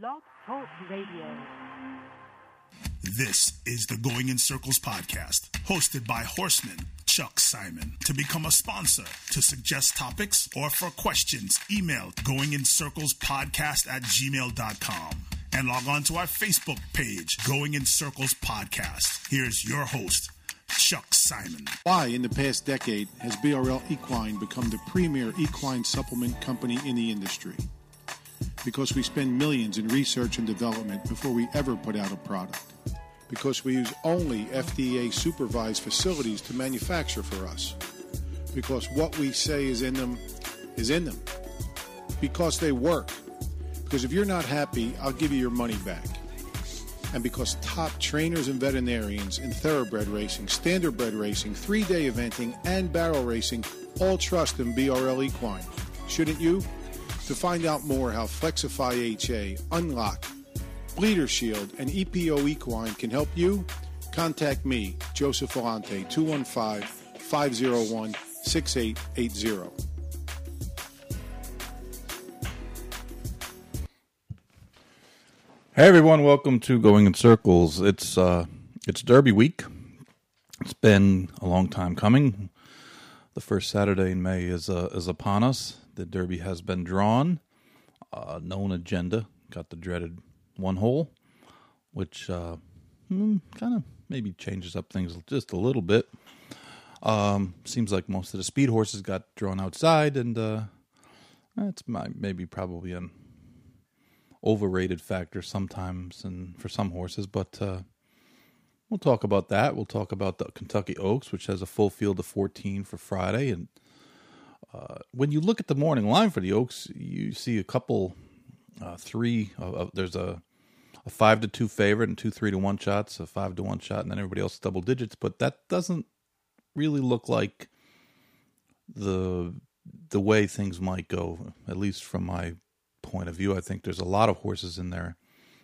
Blog Talk Radio. This is the Going in Circles podcast, hosted by Horseman Chuck Simon. To become a sponsor, to suggest topics, or for questions, email goingincirclespodcast at gmail.com. And log on to our Facebook page, Going in Circles Podcast. Here's your host, Chuck Simon. Why, in the past decade, has BRL Equine become the premier equine supplement company in the industry? Because we spend millions in research and development before we ever put out a product. Because we use only FDA supervised facilities to manufacture for us. Because what we say is in them is in them. Because they work. Because if you're not happy, I'll give you your money back and because top trainers and veterinarians in thoroughbred racing, standardbred racing, three day eventing, and barrel racing all trust in BRL Equine. Shouldn't you? To find out more how Flexify HA, Unlock, Bleeder Shield, and EPO Equine can help you, contact me, Joseph Volante, 215 501 6880. Hey everyone, welcome to Going in Circles. It's uh it's Derby week. It's been a long time coming. The first Saturday in May is uh, is upon us. The Derby has been drawn. Uh, known agenda. Got the dreaded one hole, which uh, hmm, kind of maybe changes up things just a little bit. Um, seems like most of the speed horses got drawn outside, and uh, that's my, maybe probably an overrated factor sometimes and for some horses, but uh, we'll talk about that. We'll talk about the Kentucky Oaks, which has a full field of 14 for Friday. And uh, when you look at the morning line for the Oaks, you see a couple, uh, three, there's a, a five to two favorite and two three to one shots, a five to one shot, and then everybody else double digits. But that doesn't really look like the the way things might go, at least from my point of view. I think there's a lot of horses in there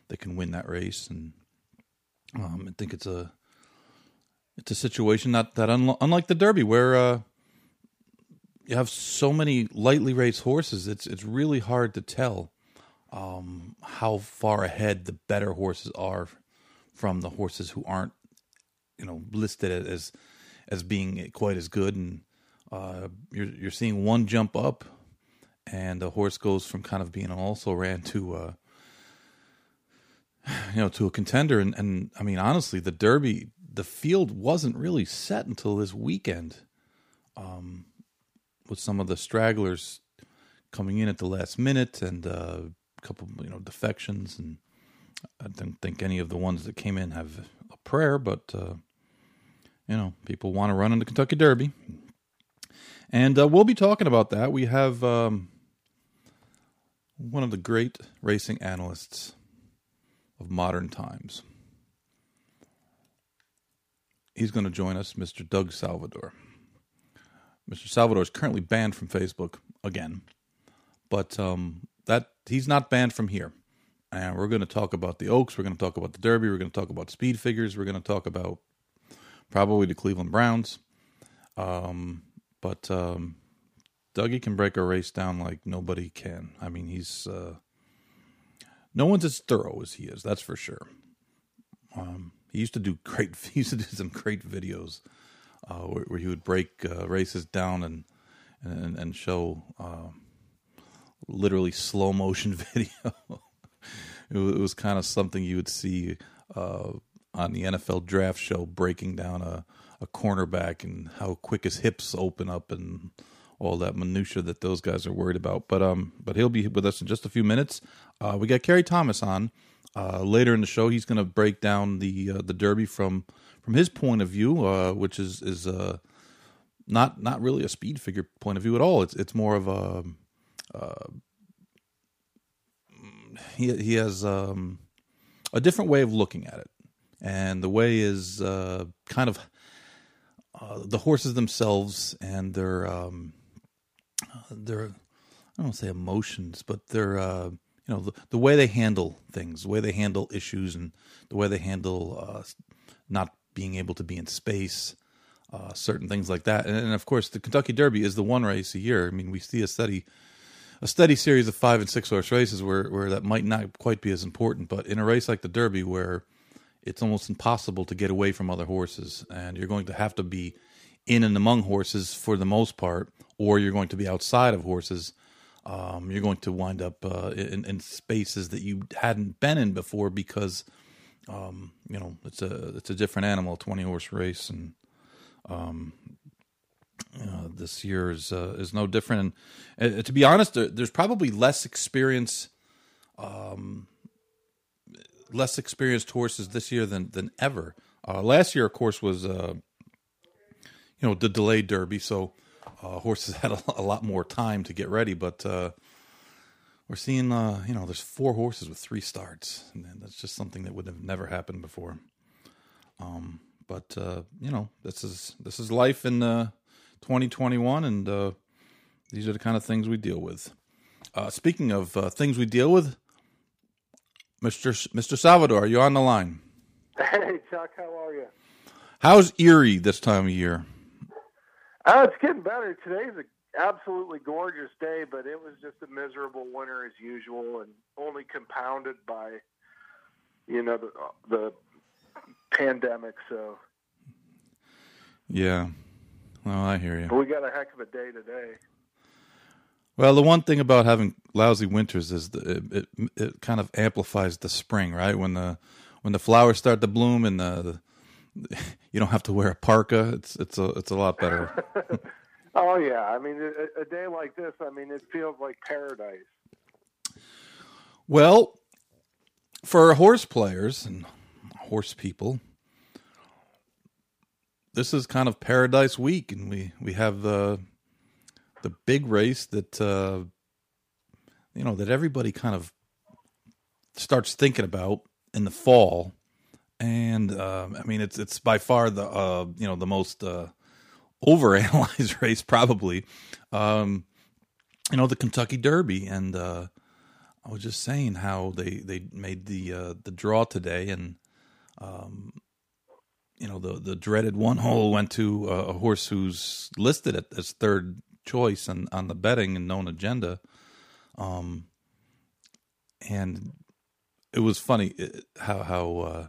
that can win that race, and um, I think it's a it's a situation that that un- unlike the Derby where uh, you have so many lightly raced horses, it's it's really hard to tell um, how far ahead the better horses are from the horses who aren't you know listed as as being quite as good. And uh, you're you're seeing one jump up and the horse goes from kind of being an also ran to uh you know to a contender. And and I mean honestly the derby the field wasn't really set until this weekend. Um with some of the stragglers coming in at the last minute and uh, a couple you know defections and I don't think any of the ones that came in have a prayer but uh you know people want to run in the Kentucky Derby and uh, we'll be talking about that. We have um, one of the great racing analysts of modern times. He's going to join us, Mr. Doug Salvatore. Mr. Salvatore is currently banned from Facebook again, but um, that he's not banned from here. And we're going to talk about the Oaks. We're going to talk about the Derby. We're going to talk about speed figures. We're going to talk about probably the Cleveland Browns. Um, but um, Dougie can break a race down like nobody can. I mean, he's uh, no one's as thorough as he is. That's for sure. Um, he used to do great. He used to do some great videos uh, where, where, he would break uh, races down and and, and show uh, literally slow motion video. it, was, was kind of something you would see uh, on the NFL draft show, breaking down a a cornerback and how quick his hips open up and all that minutia that those guys are worried about. But um, but he'll be with us in just a few minutes. Uh, we got Kerry Thomas on uh, later in the show. He's going to break down the uh, the Derby from from his point of view, uh, which is is uh, not not really a speed figure point of view at all. It's it's more of a uh, he he has um, a different way of looking at it, and the way is uh, kind of uh, the horses themselves and their um, their I don't say emotions, but their uh, you know the, the, way they handle things, the way they handle issues, and the way they handle uh, not being able to be in space, uh, certain things like that. And, and, of course, the Kentucky Derby is the one race a year. I mean, we see a steady a steady series of five and six horse races where where that might not quite be as important. But in a race like the Derby, where it's almost impossible to get away from other horses, and you're going to have to be in and among horses for the most part, or you're going to be outside of horses. Um, you're going to wind up uh, in, in, spaces that you hadn't been in before because, um, you know, it's a it's a different animal, twenty horse race, and um, uh, this year is uh, is no different. And uh, to be honest, there, there's probably less experience, um, less experienced horses this year than than ever. Uh, last year, of course, was uh, you know the delayed Derby, so uh, horses had a, a, lot more time to get ready. But we're seeing, you know, there's four horses with three starts, and that's just something that would have never happened before. Um, but you know, this is this is life in 2021, and uh, these are the kind of things we deal with. Uh, speaking of uh, things we deal with, Mr. S- Mr. Salvatore, are you on the line? Hey, Chuck, how are you? How's Erie this time of year? Oh, it's getting better. Today's an absolutely gorgeous day, but it was just a miserable winter as usual, and only compounded by, you know, the, the pandemic. So. Yeah, well, I hear you. But we got a heck of a day today. Well, the one thing about having lousy winters is it, it, it kind of amplifies the spring, right? When the when the flowers start to bloom and the, the you don't have to wear a parka. It's it's a it's a lot better. oh yeah, I mean a, a day like this, I mean it feels like paradise. Well, for horse players and horse people, this is kind of paradise week, and we we have the the big race that uh, you know that everybody kind of starts thinking about in the fall, and uh, I mean it's it's by far the uh, you know the most overanalyzed race probably. Um, you know the Kentucky Derby, and uh, I was just saying how they they made the uh, the draw today, and um, you know the the dreaded one hole went to a, a horse who's listed as third choice on on the betting and known agenda, um, and it was funny how how. Uh,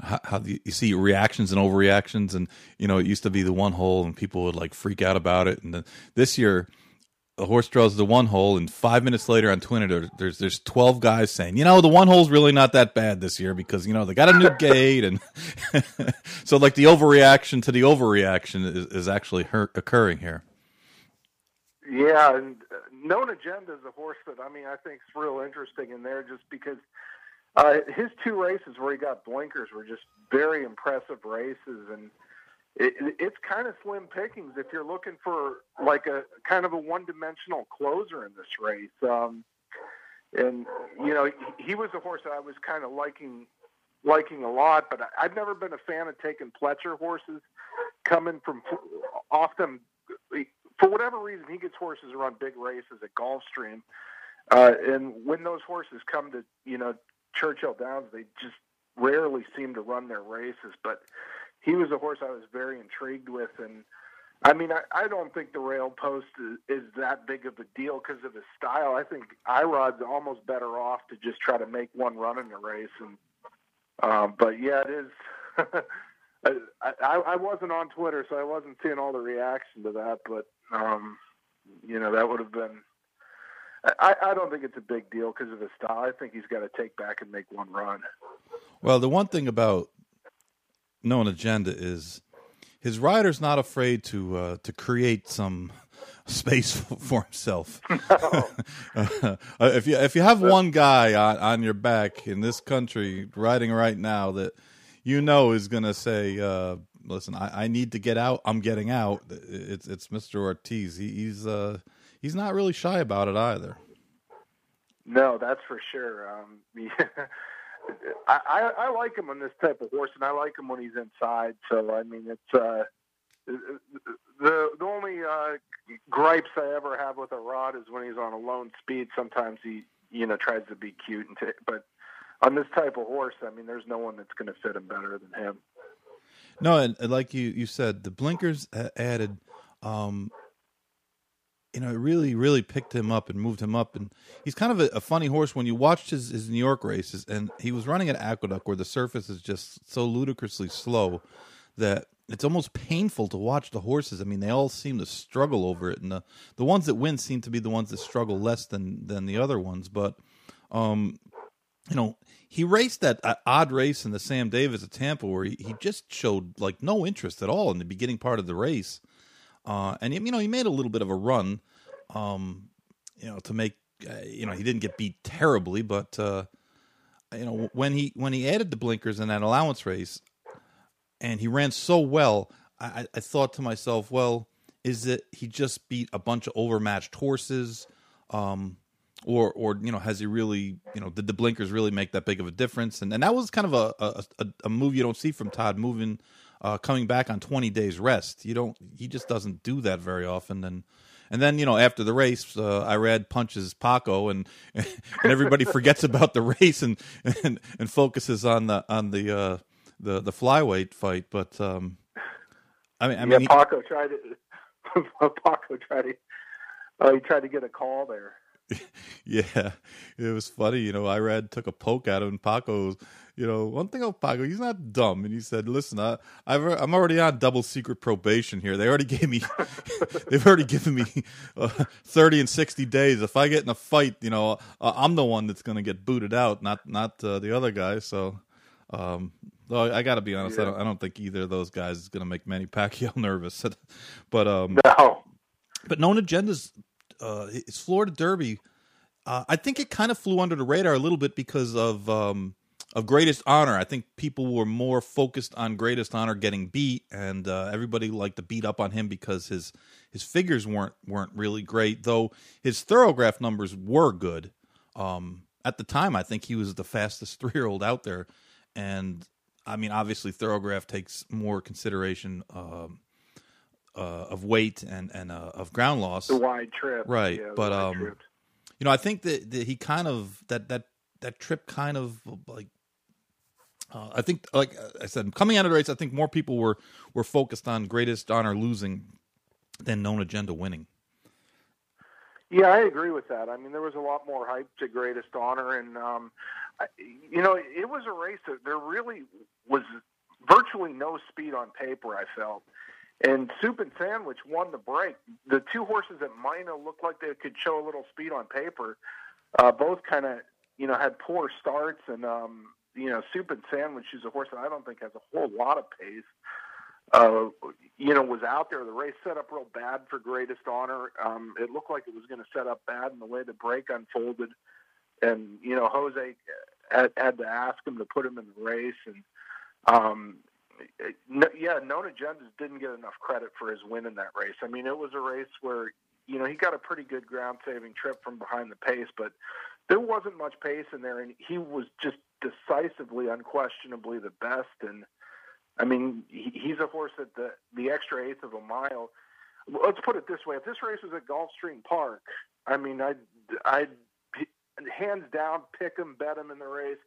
how, how you see reactions and overreactions, and you know it used to be the one hole, and people would like freak out about it. And then this year, the horse draws the one hole, and five minutes later on Twitter, there's there's twelve guys saying, you know, the one hole's really not that bad this year because you know they got a new gate, and so like the overreaction to the overreaction is, is actually her- occurring here. Yeah, and uh, known agenda is a horse that I mean I think is real interesting in there just because uh, his two races where he got blinkers were just very impressive races and it, it's kind of slim pickings if you're looking for like a kind of a one-dimensional closer in this race. Um, and you know, he, was a horse that I was kind of liking liking a lot, but I, I've never been a fan of taking Pletcher horses coming from often for whatever reason he gets horses around big races at Gulfstream. Uh, and when those horses come to, you know, Churchill Downs, they just rarely seem to run their races. But he was a horse I was very intrigued with, and I mean, I, I don't think the rail post is, is that big of a deal because of his style. I think Irad's almost better off to just try to make one run in the race, and um, but yeah, it is. I, I, I wasn't on Twitter, so I wasn't seeing all the reaction to that. But um, you know, that would have been. I, I don't think it's a big deal because of his style. I think he's got to take back and make one run. Well, the one thing about known agenda is his rider's not afraid to uh, to create some space for himself. No. uh, if you if you have one guy on, on your back in this country riding right now that you know is going to say, uh, "Listen, I, I, need to get out. I'm getting out." It's it's Mr. Ortiz. He, he's uh, he's not really shy about it either. No, that's for sure. Um, I, I, I like him on this type of horse, and I like him when he's inside. So I mean, it's uh, the the only uh, gripes I ever have with Irad is when he's on a lone speed. Sometimes he you know tries to be cute and t- but on this type of horse, I mean, there's no one that's going to fit him better than him. No, and like you you said, the blinkers added um, you know, it really, really picked him up and moved him up. And he's kind of a, a, funny horse when you watched his, his New York races, and he was running at Aqueduct where the surface is just so ludicrously slow that it's almost painful to watch the horses. I mean, they all seem to struggle over it, and the the ones that win seem to be the ones that struggle less than than the other ones. But, um, you know, he raced that uh, odd race in the Sam Davis at Tampa where he, he just showed like no interest at all in the beginning part of the race uh, and you know he made a little bit of a run, um, you know, to make uh, you know he didn't get beat terribly, but uh, you know when he when he added the blinkers in that allowance race, and he ran so well, I, I thought to myself, well, is it he just beat a bunch of overmatched horses? Um, or or you know has he really you know did the blinkers really make that big of a difference and and that was kind of a a, a move you don't see from Todd moving uh, coming back on 20 days rest. You don't. He just doesn't do that very often. And and then you know after the race, uh, Irad punches Paco, and and everybody forgets about the race and and and focuses on the on the uh, the the flyweight fight. But um, I mean, I mean, yeah, Paco tried to Paco tried to. Oh, he tried to get a call there. yeah, it was funny. You know, Irad took a poke at him, and Paco you know, one thing about Paco, he's not dumb. And he said, "Listen, I, I've, I'm already on double secret probation here. They already gave me, they've already given me uh, 30 and 60 days. If I get in a fight, you know, uh, I'm the one that's going to get booted out, not not uh, the other guy. So, um, though I got to be honest, yeah. I, don't, I don't think either of those guys is going to make Manny Pacquiao nervous. but um, no, but known agendas. Uh, it's Florida Derby. Uh, I think it kind of flew under the radar a little bit because of um, of greatest honor. I think people were more focused on greatest honor getting beat, and uh, everybody liked to beat up on him because his his figures weren't weren't really great. Though his Thoro-Graph numbers were good. Um, at the time, I think he was the fastest three year old out there, and I mean, obviously, Thoro-Graph takes more consideration. Um, uh, of weight and and uh, of ground loss, the wide trip, right? Yeah, but um, you know, I think that, that he kind of that that that trip kind of like uh, I think, like I said, coming out of the race, I think more people were were focused on greatest honor losing than known agenda winning. Yeah, I agree with that. I mean, there was a lot more hype to greatest honor, and um, I, you know, it was a race that there really was virtually no speed on paper. I felt, and Soup and Sandwich won the break. The two horses at Mina looked like they could show a little speed on paper. Uh, both kind of, you know, had poor starts, and um, you know, Soup and Sandwich is a horse that I don't think has a whole lot of pace. Uh, you know, was out there. The race set up real bad for Greatest Honor. Um, it looked like it was going to set up bad in the way the break unfolded, and you know, Jose had, had to ask him to put him in the race, and um, no, yeah, Known Agendas didn't get enough credit for his win in that race. I mean, it was a race where you know he got a pretty good ground saving trip from behind the pace, but there wasn't much pace in there, and he was just decisively, unquestionably the best. And I mean, he, he's a horse that the the extra eighth of a mile. Let's put it this way: if this race was at Gulfstream Park, I mean, I'd I'd hands down pick him, bet him in the race.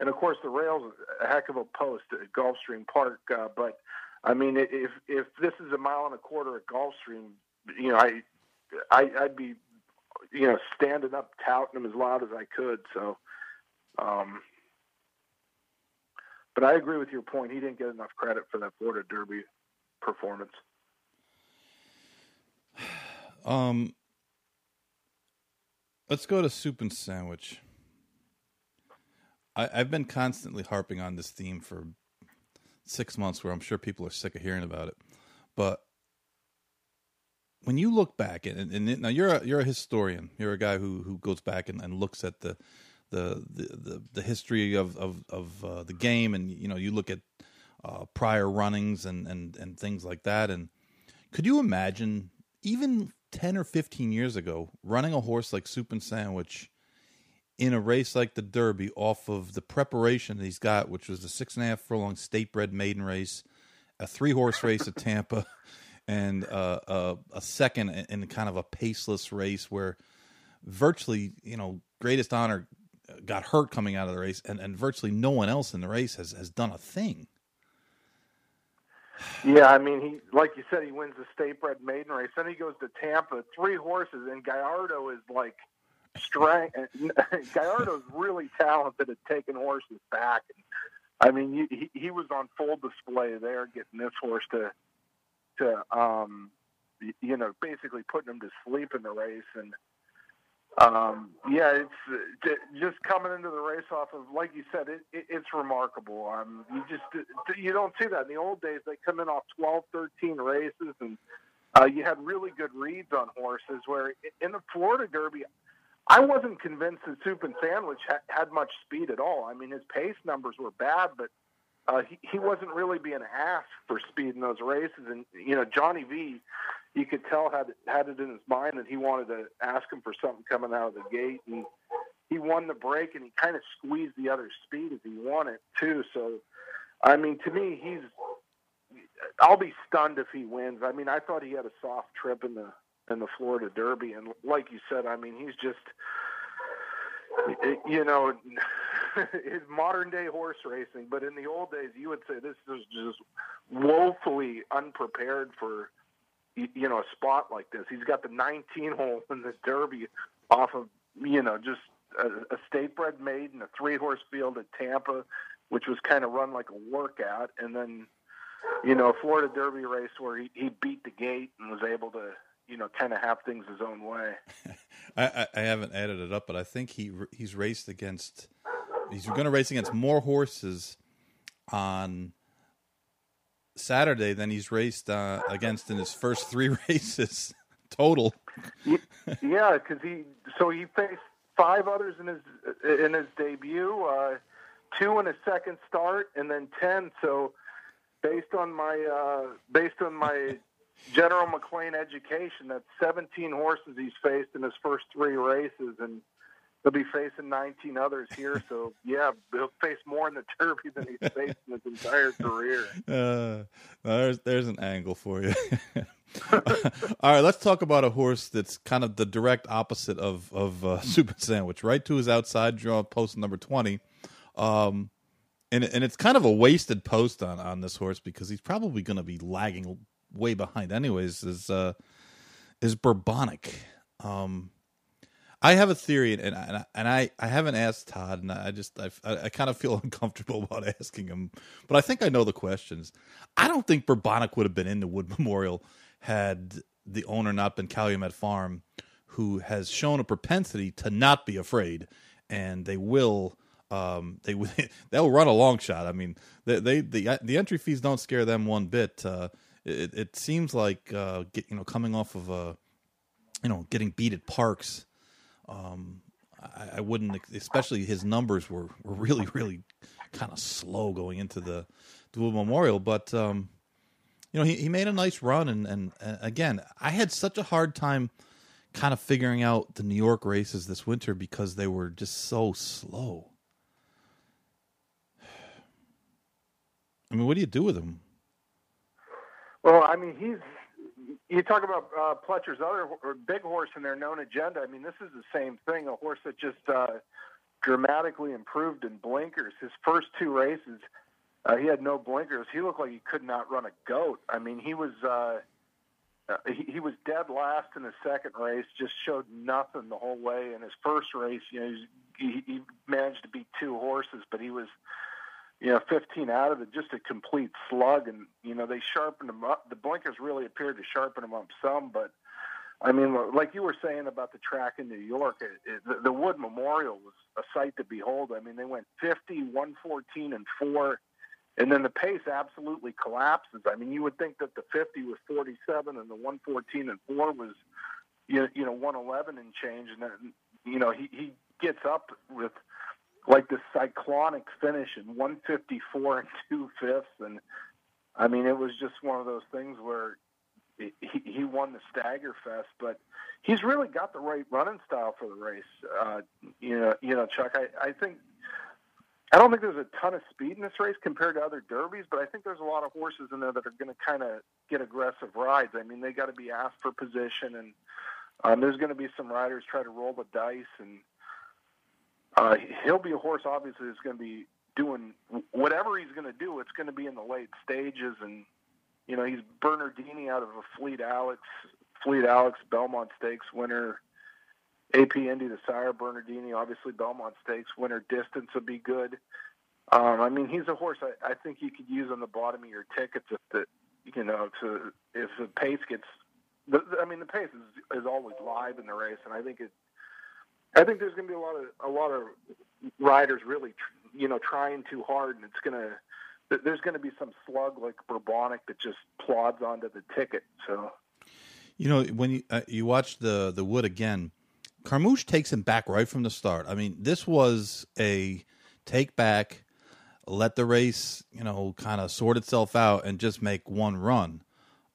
And of course, the rail's a heck of a post at Gulfstream Park. Uh, but I mean, if if this is a mile and a quarter at Gulfstream, you know, I, I I'd be you know standing up touting him as loud as I could. So, um, but I agree with your point. He didn't get enough credit for that Florida Derby performance. Um, let's go to soup and sandwich. I, I've been constantly harping on this theme for six months, where I'm sure people are sick of hearing about it. But when you look back, and, and now you're a, you're a historian, you're a guy who who goes back and, and looks at the the the, the, history of of, of uh, the game, and you know you look at uh, prior runnings and, and and things like that. And could you imagine even ten or fifteen years ago running a horse like Soup and Sandwich in a race like the Derby off of the preparation he's got, which was a six and a half furlong state bred maiden race, a three horse race at Tampa, and uh, a second in kind of a paceless race where virtually, you know, greatest honor got hurt coming out of the race, and, and virtually no one else in the race has, has done a thing. Yeah, I mean, he like you said, he wins the state bred maiden race. Then he goes to Tampa, three horses, and Gallardo is like strength. Gallardo's really talented at taking horses back. I mean, he he was on full display there, getting this horse to to um, you know basically putting him to sleep in the race and um, yeah, it's uh, just coming into the race off of, like you said, it, it, it's remarkable. Um, you just you don't see that in the old days. They come in off 12, 13 races, and uh, you had really good reads on horses. Where in the Florida Derby, I wasn't convinced that Soup and Sandwich ha- had much speed at all. I mean, his pace numbers were bad, but uh, he, he wasn't really being asked for speed in those races. And you know, Johnny V you could tell had had it in his mind that he wanted to ask him for something coming out of the gate, and he won the break, and he kind of squeezed the other speed as he won it too. So, I mean, to me, he's. I'll be stunned if he wins. I mean, I thought he had a soft trip in the in the Florida Derby, and like you said, I mean, he's just. You know, his modern day horse racing, but in the old days, you would say this is just woefully unprepared for you know a spot like this. He's got the 19 hole in the Derby off of you know just a, a state bred maiden, a three horse field at Tampa, which was kind of run like a workout, and then you know a Florida Derby race where he, he beat the gate and was able to you know kind of have things his own way. I, I haven't added it up, but I think he he's raced against he's going to race against more horses on Saturday than he's raced uh, against in his first three races total. yeah, because he so he faced five others in his in his debut, uh, two in his second start, and then ten. So based on my uh, based on my General McLean education, that's 17 horses he's faced in his first three races, and he'll be facing 19 others here. So yeah, he'll face more in the Derby than he's faced in his entire career. Uh, there's there's an angle for you. All right, let's talk about a horse that's kind of the direct opposite of of uh, Soup and Sandwich. Right to his outside draw post number 20. Um, and and it's kind of a wasted post on on this horse because he's probably going to be lagging way behind anyways. Is uh is Bourbonic. Um, I have a theory, and and, and I, I haven't asked Todd, and I just I, I kind of feel uncomfortable about asking him, but I think I know the questions. I don't think Bourbonic would have been in the Wood Memorial had the owner not been Calumet Farm, who has shown a propensity to not be afraid, and they will. Um, they they'll run a long shot. I mean, they, they the the entry fees don't scare them one bit. Uh, it, it seems like uh, get, you know coming off of a uh, you know getting beat at Parx um, I, I, wouldn't, especially his numbers were, were really, really kind of slow going into the Dual Memorial. But, um, you know, he, he made a nice run. And, and, and again, I had such a hard time kind of figuring out the New York races this winter because they were just so slow. I mean, what do you do with him? Well, I mean, he's you talk about uh, Pletcher's other big horse in their known agenda. I mean, this is the same thing. A horse that just uh, dramatically improved in blinkers. His first two races, uh, he had no blinkers. He looked like he could not run a goat. I mean, he was uh, uh, he, he was dead last in the second race. Just showed nothing the whole way. In his first race, you know, he, he managed to beat two horses, but he was you know, 15 out of it, just a complete slug. And, you know, they sharpened them up. The blinkers really appeared to sharpen them up some, but I mean, like you were saying about the track in New York, it, it, the, the Wood Memorial was a sight to behold. I mean, they went 50, 114, and 4, and then the pace absolutely collapses. I mean, you would think that the 50 was 47 and the 114 and 4 was, you know, you know 111 and change. And then, you know, he, he gets up with – like this cyclonic finish in 154 and two fifths, and I mean it was just one of those things where he, he won the Stagger Fest, but he's really got the right running style for the race. Uh, you know, you know, Chuck. I, I think I don't think there's a ton of speed in this race compared to other derbies, but I think there's a lot of horses in there that are going to kind of get aggressive rides. I mean, they got to be asked for position, and um, there's going to be some riders try to roll the dice and uh, he'll be a horse, obviously, that's going to be doing whatever he's going to do. It's going to be in the late stages, and you know, he's Bernardini out of a Fleet Alex, Fleet Alex Belmont Stakes winner. AP Indy, the sire Bernardini, obviously Belmont Stakes winner. Distance would be good. Um, I mean, he's a horse I, I think you could use on the bottom of your tickets if the, you know, to if the pace gets. The, I mean, the pace is, is always live in the race, and I think it. I think there's going to be a lot of a lot of riders really, you know, trying too hard, and it's going to there's going to be some slug like Bourbonic that just plods onto the ticket. So, you know, when you uh, you watch the the Wood again, Carmouche takes him back right from the start. I mean, this was a take back, let the race, you know, kind of sort itself out and just make one run.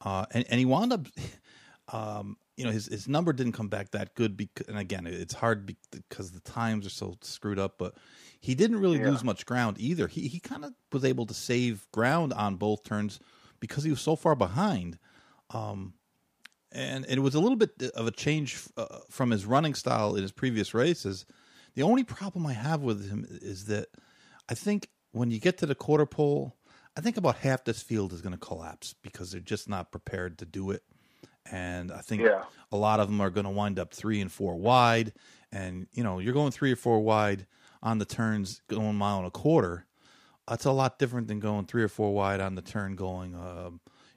Uh, and, and he wound up, um, you know, his, his number didn't come back that good. Because, and again, it's hard because the times are so screwed up, but he didn't really yeah. lose much ground either. He he kind of was able to save ground on both turns because he was so far behind. Um, and, and it was a little bit of a change uh, from his running style in his previous races. The only problem I have with him is that I think when you get to the quarter pole, I think about half this field is going to collapse because they're just not prepared to do it. And I think yeah. a lot of them are going to wind up three and four wide. And, you know, you're going three or four wide on the turns going a mile and a quarter, that's a lot different than going three or four wide on the turn going, uh,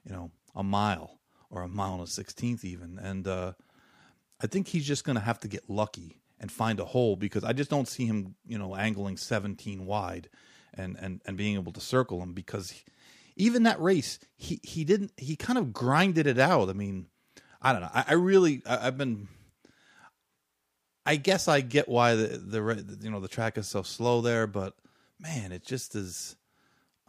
you know, a mile or a mile and a sixteenth even. And uh, I think he's just going to have to get lucky and find a hole because I just don't see him, you know, angling 17 wide and and and being able to circle him because he, even that race he he didn't he kind of grinded it out. I mean, I don't know. I, I really I, have been I guess I get why the, the you know the track is so slow there, but man, it just is.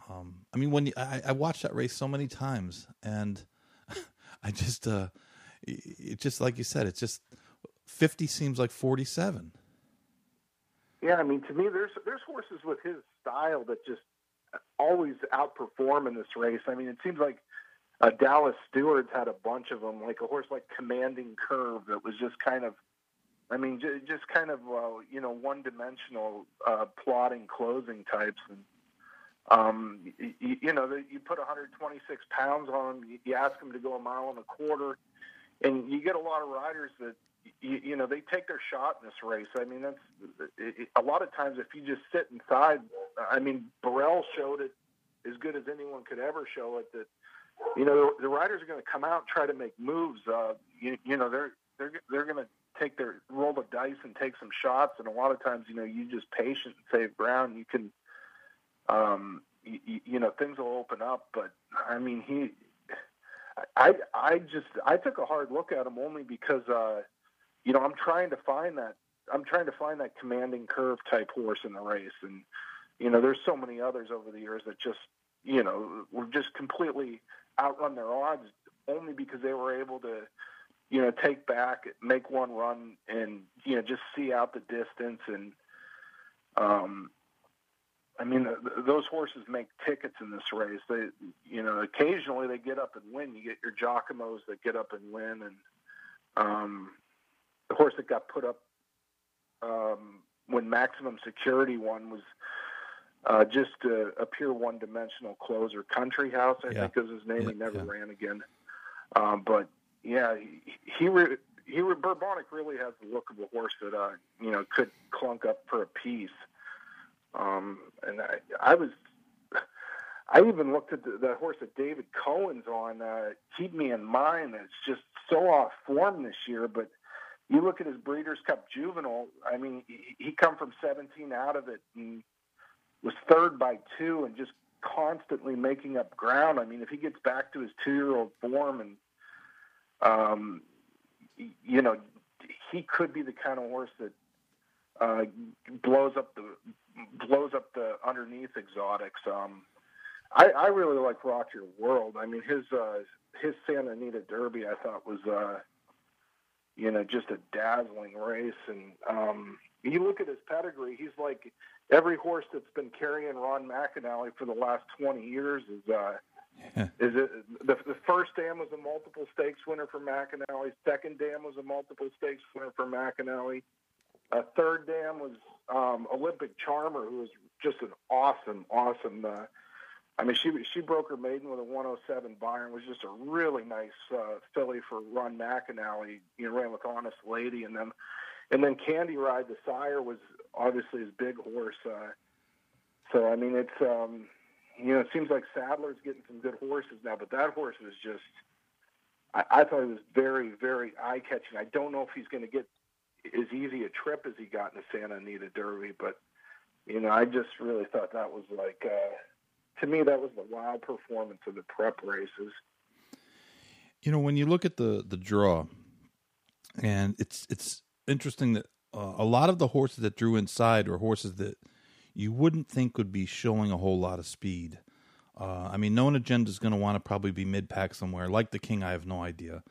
Um, I mean, when you, I, I watched that race so many times, and I just, uh, it just like you said, it's just fifty seems like forty-seven. Yeah, I mean, to me, there's there's horses with his style that just always outperform in this race. I mean, it seems like uh, Dallas Stewart's had a bunch of them, like a horse like Commanding Curve that was just kind of I mean, j- just kind of uh, you know one-dimensional uh, plotting closing types, and um, you, you know the, you put 126 pounds on them, you, you ask them to go a mile and a quarter, and you get a lot of riders that you, you know they take their shot in this race. I mean, that's it, a lot of times if you just sit inside. I mean, Borel showed it as good as anyone could ever show it that you know the, the riders are going to come out and try to make moves. Uh, you, you know they're they're they're going to take their roll the dice and take some shots. And a lot of times, you know, you just patient and save ground. You can, um, you, you know, things will open up. But I mean, he, I, I just, I took a hard look at him only because, uh, you know, I'm trying to find that. I'm trying to find that commanding curve type horse in the race, and you know, there's so many others over the years that just, you know, were just completely outrun their odds only because they were able to you know, take back, make one run, and you know, just see out the distance. And um, I mean, those horses make tickets in this race. They, you know, occasionally they get up and win. You get your Giacomos that get up and win, and um, the horse that got put up um, when Maximum Security won was. Uh, just a, a pure one-dimensional closer. Country House, I yeah. think, is his name. Yeah, he never yeah. ran again. Um, but yeah, he he, re, he re, Bourbonic really has the look of a horse that uh you know could clunk up for a piece. Um, and I I was I even looked at the, the horse that David Cohen's on. Uh, keep me in mind. It's just so off form this year, but. You look at his Breeders' Cup Juvenile. I mean, he, he come from 17 out of it and was third by two, and just constantly making up ground. I mean, if he gets back to his two-year-old form and um, you know, he could be the kind of horse that uh, blows up the blows up the underneath exotics. Um, I, I really like Rock Your World. I mean, his uh, his Santa Anita Derby, I thought was uh, you know just a dazzling race. And um, you look at his pedigree; he's like every horse that's been carrying Ron McAnally for the last twenty years is. Uh, is it the, the first dam was a multiple stakes winner for McAnally? Second dam was a multiple stakes winner for McAnally. A third dam was um, Olympic Charmer, who was just an awesome, awesome uh, I mean, she she broke her maiden with a 107 Beyer. Was just a really nice uh, filly for Ron McAnally. You know, ran with Honest Lady, and then and then Candy Ride, the sire, was obviously his big horse. Uh, so I mean, it's um, you know, it seems like Sadler's getting some good horses now, but that horse was just. I, I thought it was very, very eye catching. I don't know if he's going to get as easy a trip as he got in the Santa Anita Derby, but you know, I just really thought that was like. Uh, to me, that was the wild performance of the prep races. You know, when you look at the the draw, and it's it's interesting that uh, a lot of the horses that drew inside are horses that you wouldn't think would be showing a whole lot of speed. Uh, I mean, no Known Agenda is going to want to probably be mid pack somewhere. Like the King, I have no idea.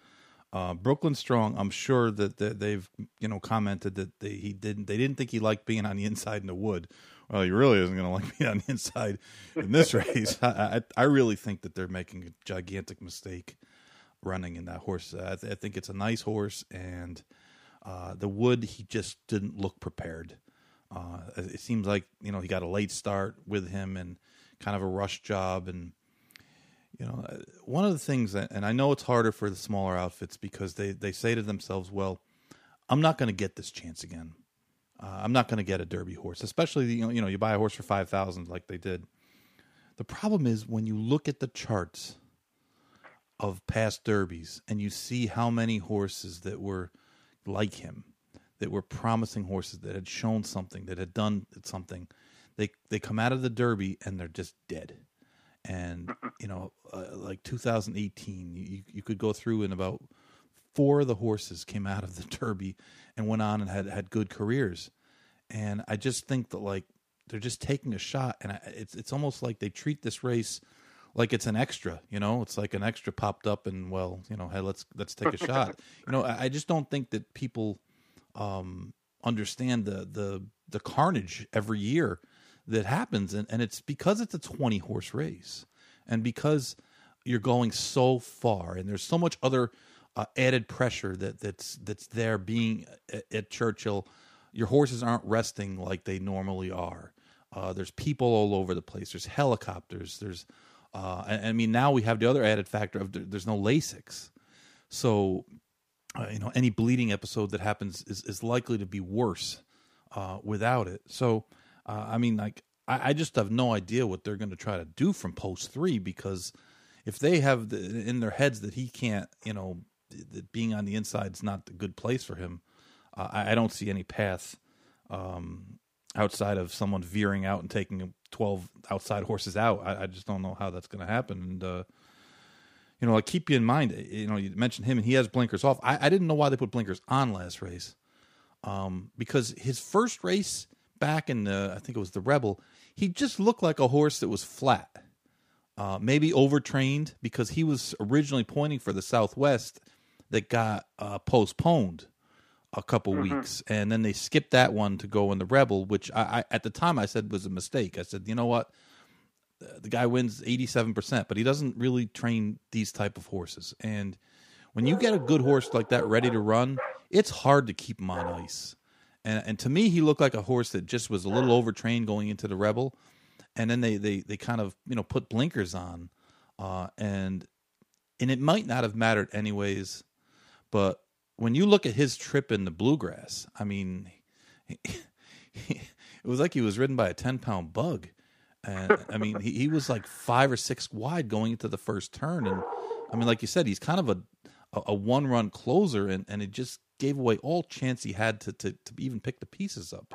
Uh, Brooklyn Strong, I'm sure that, that they've you know commented that they, he didn't they didn't think he liked being on the inside in the wood, well, he really isn't going to like being on the inside in this race. I, I, I, really think that they're making a gigantic mistake running in that horse. I, th- I think it's a nice horse, and uh, the wood he just didn't look prepared. Uh, it seems like you know he got a late start with him and kind of a rush job, and you know uh, one of the things that, and I know it's harder for the smaller outfits because they they say to themselves, well. I'm not going to get this chance again. Uh, I'm not going to get a Derby horse, especially you know, you know you buy a horse for five thousand like they did. The problem is when you look at the charts of past Derbies and you see how many horses that were like him, that were promising horses that had shown something, that had done something, they they come out of the Derby and they're just dead. And you know, uh, like 2018, you you could go through and about four of the horses came out of the Derby and went on and had had good careers. And I just think that like they're just taking a shot, and I, it's it's almost like they treat this race like it's an extra. You know, it's like an extra popped up, and well, you know, hey, let's let's take a shot. You know, I, I just don't think that people um, understand the the the carnage every year that happens, and and it's because it's a twenty horse race, and because you're going so far, and there's so much other uh, added pressure that that's that's there being at, at, Churchill. Your horses aren't resting like they normally are. Uh, there's people all over the place. There's helicopters. There's, uh, and, I mean, now we have the other added factor of there's no Lasix, so uh, you know any bleeding episode that happens is is likely to be worse uh, without it. So, uh, I mean, like I, I just have no idea what they're going to try to do from post three because if they have the, in their heads that he can't, you know, that being on the inside is not a good place for him. Uh, I, I, don't see any path um, outside of someone veering out and taking twelve outside horses out. I, I just don't know how that's going to happen. And uh, you know, like keep you in mind. You know, you mentioned him and he has blinkers off. I, I didn't know why they put blinkers on last race um, because his first race back in the I think it was the Rebel, he just looked like a horse that was flat. Uh, maybe overtrained because he was originally pointing for the Southwest that got uh, postponed a couple mm-hmm. weeks, and then they skipped that one to go in the Rebel, which I, I, at the time I said was a mistake. I said, you know what, the guy wins eighty seven percent, but he doesn't really train these type of horses. And when you get a good horse like that ready to run, it's hard to keep him on ice. And, and to me, he looked like a horse that just was a little overtrained going into the Rebel, and then they they they kind of you know put blinkers on, uh, and and it might not have mattered anyways but when you look at his trip in the bluegrass, I mean, it was like he was ridden by a 10 pound bug. And I mean, he, he was like five or six wide going into the first turn. And I mean, like you said, he's kind of a, a, a one run closer, and, and it just gave away all chance he had to, to, to even pick the pieces up.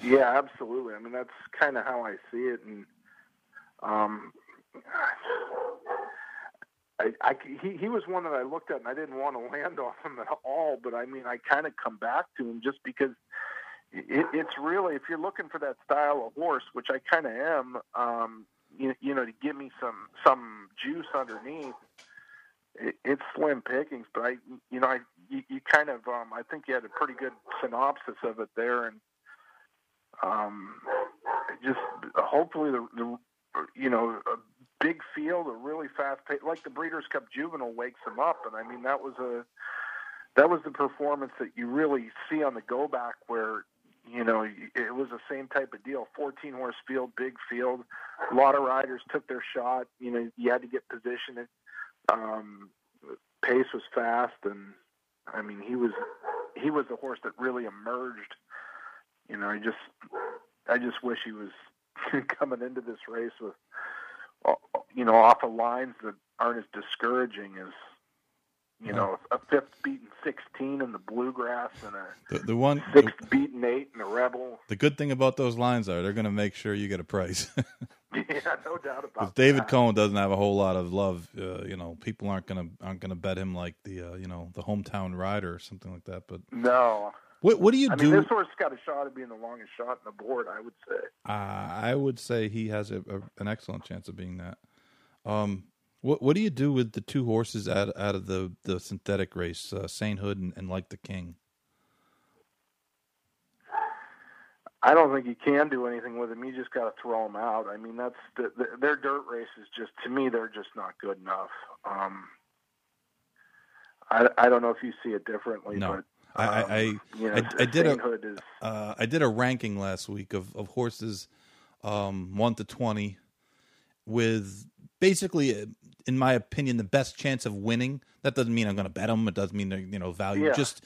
Yeah, absolutely. I mean, that's kind of how I see it. And, um, I, I, he, he was one that I looked at and I didn't want to land off him at all, but I mean, I kind of come back to him just because it, it's really, if you're looking for that style of horse, which I kind of am, um, you, you know, to give me some, some juice underneath, it, it's slim pickings, but I, you know, I, you, you kind of, um, I think you had a pretty good synopsis of it there. And, um, just hopefully the, the you know, big field, a really fast pace, like the Breeders' Cup Juvenile wakes him up, and I mean that was a that was the performance that you really see on the go back where you know it was the same type of deal 14 horse field big field a lot of riders took their shot. You know, you had to get positioned. Um, pace was fast, and I mean, he was he was the horse that really emerged. You know, I just I just wish he was coming into this race with you know off of lines that aren't as discouraging as you know, a fifth beaten sixteen in the bluegrass and a The, the one sixth beaten eight in the rebel. the good thing about those lines are they're going to make sure you get a price. Yeah, no doubt about David that. Cohen doesn't have a whole lot of love. Uh, you know, people aren't gonna aren't gonna bet him like the uh, you know the hometown rider or something like that. But No, what what do you I do? mean this horse got a shot at being the longest shot in the board. I would say. uh, I would say he has a, a, an excellent chance of being that. Um, what what do you do with the two horses out out of the the synthetic race, uh, Sainthood and, and Like the King? I don't think you can do anything with them. You just got to throw them out. I mean, that's the, the, their dirt races. Just to me, they're just not good enough. Um, I, I don't know if you see it differently, No. but I- I- um, I- you know, I- I did a- is Uh, I did a ranking last week of, of horses um, one to twenty, with basically, uh, in my opinion, the best chance of winning. That doesn't mean I'm going to bet them. It doesn't mean they're you know value. Yeah. Just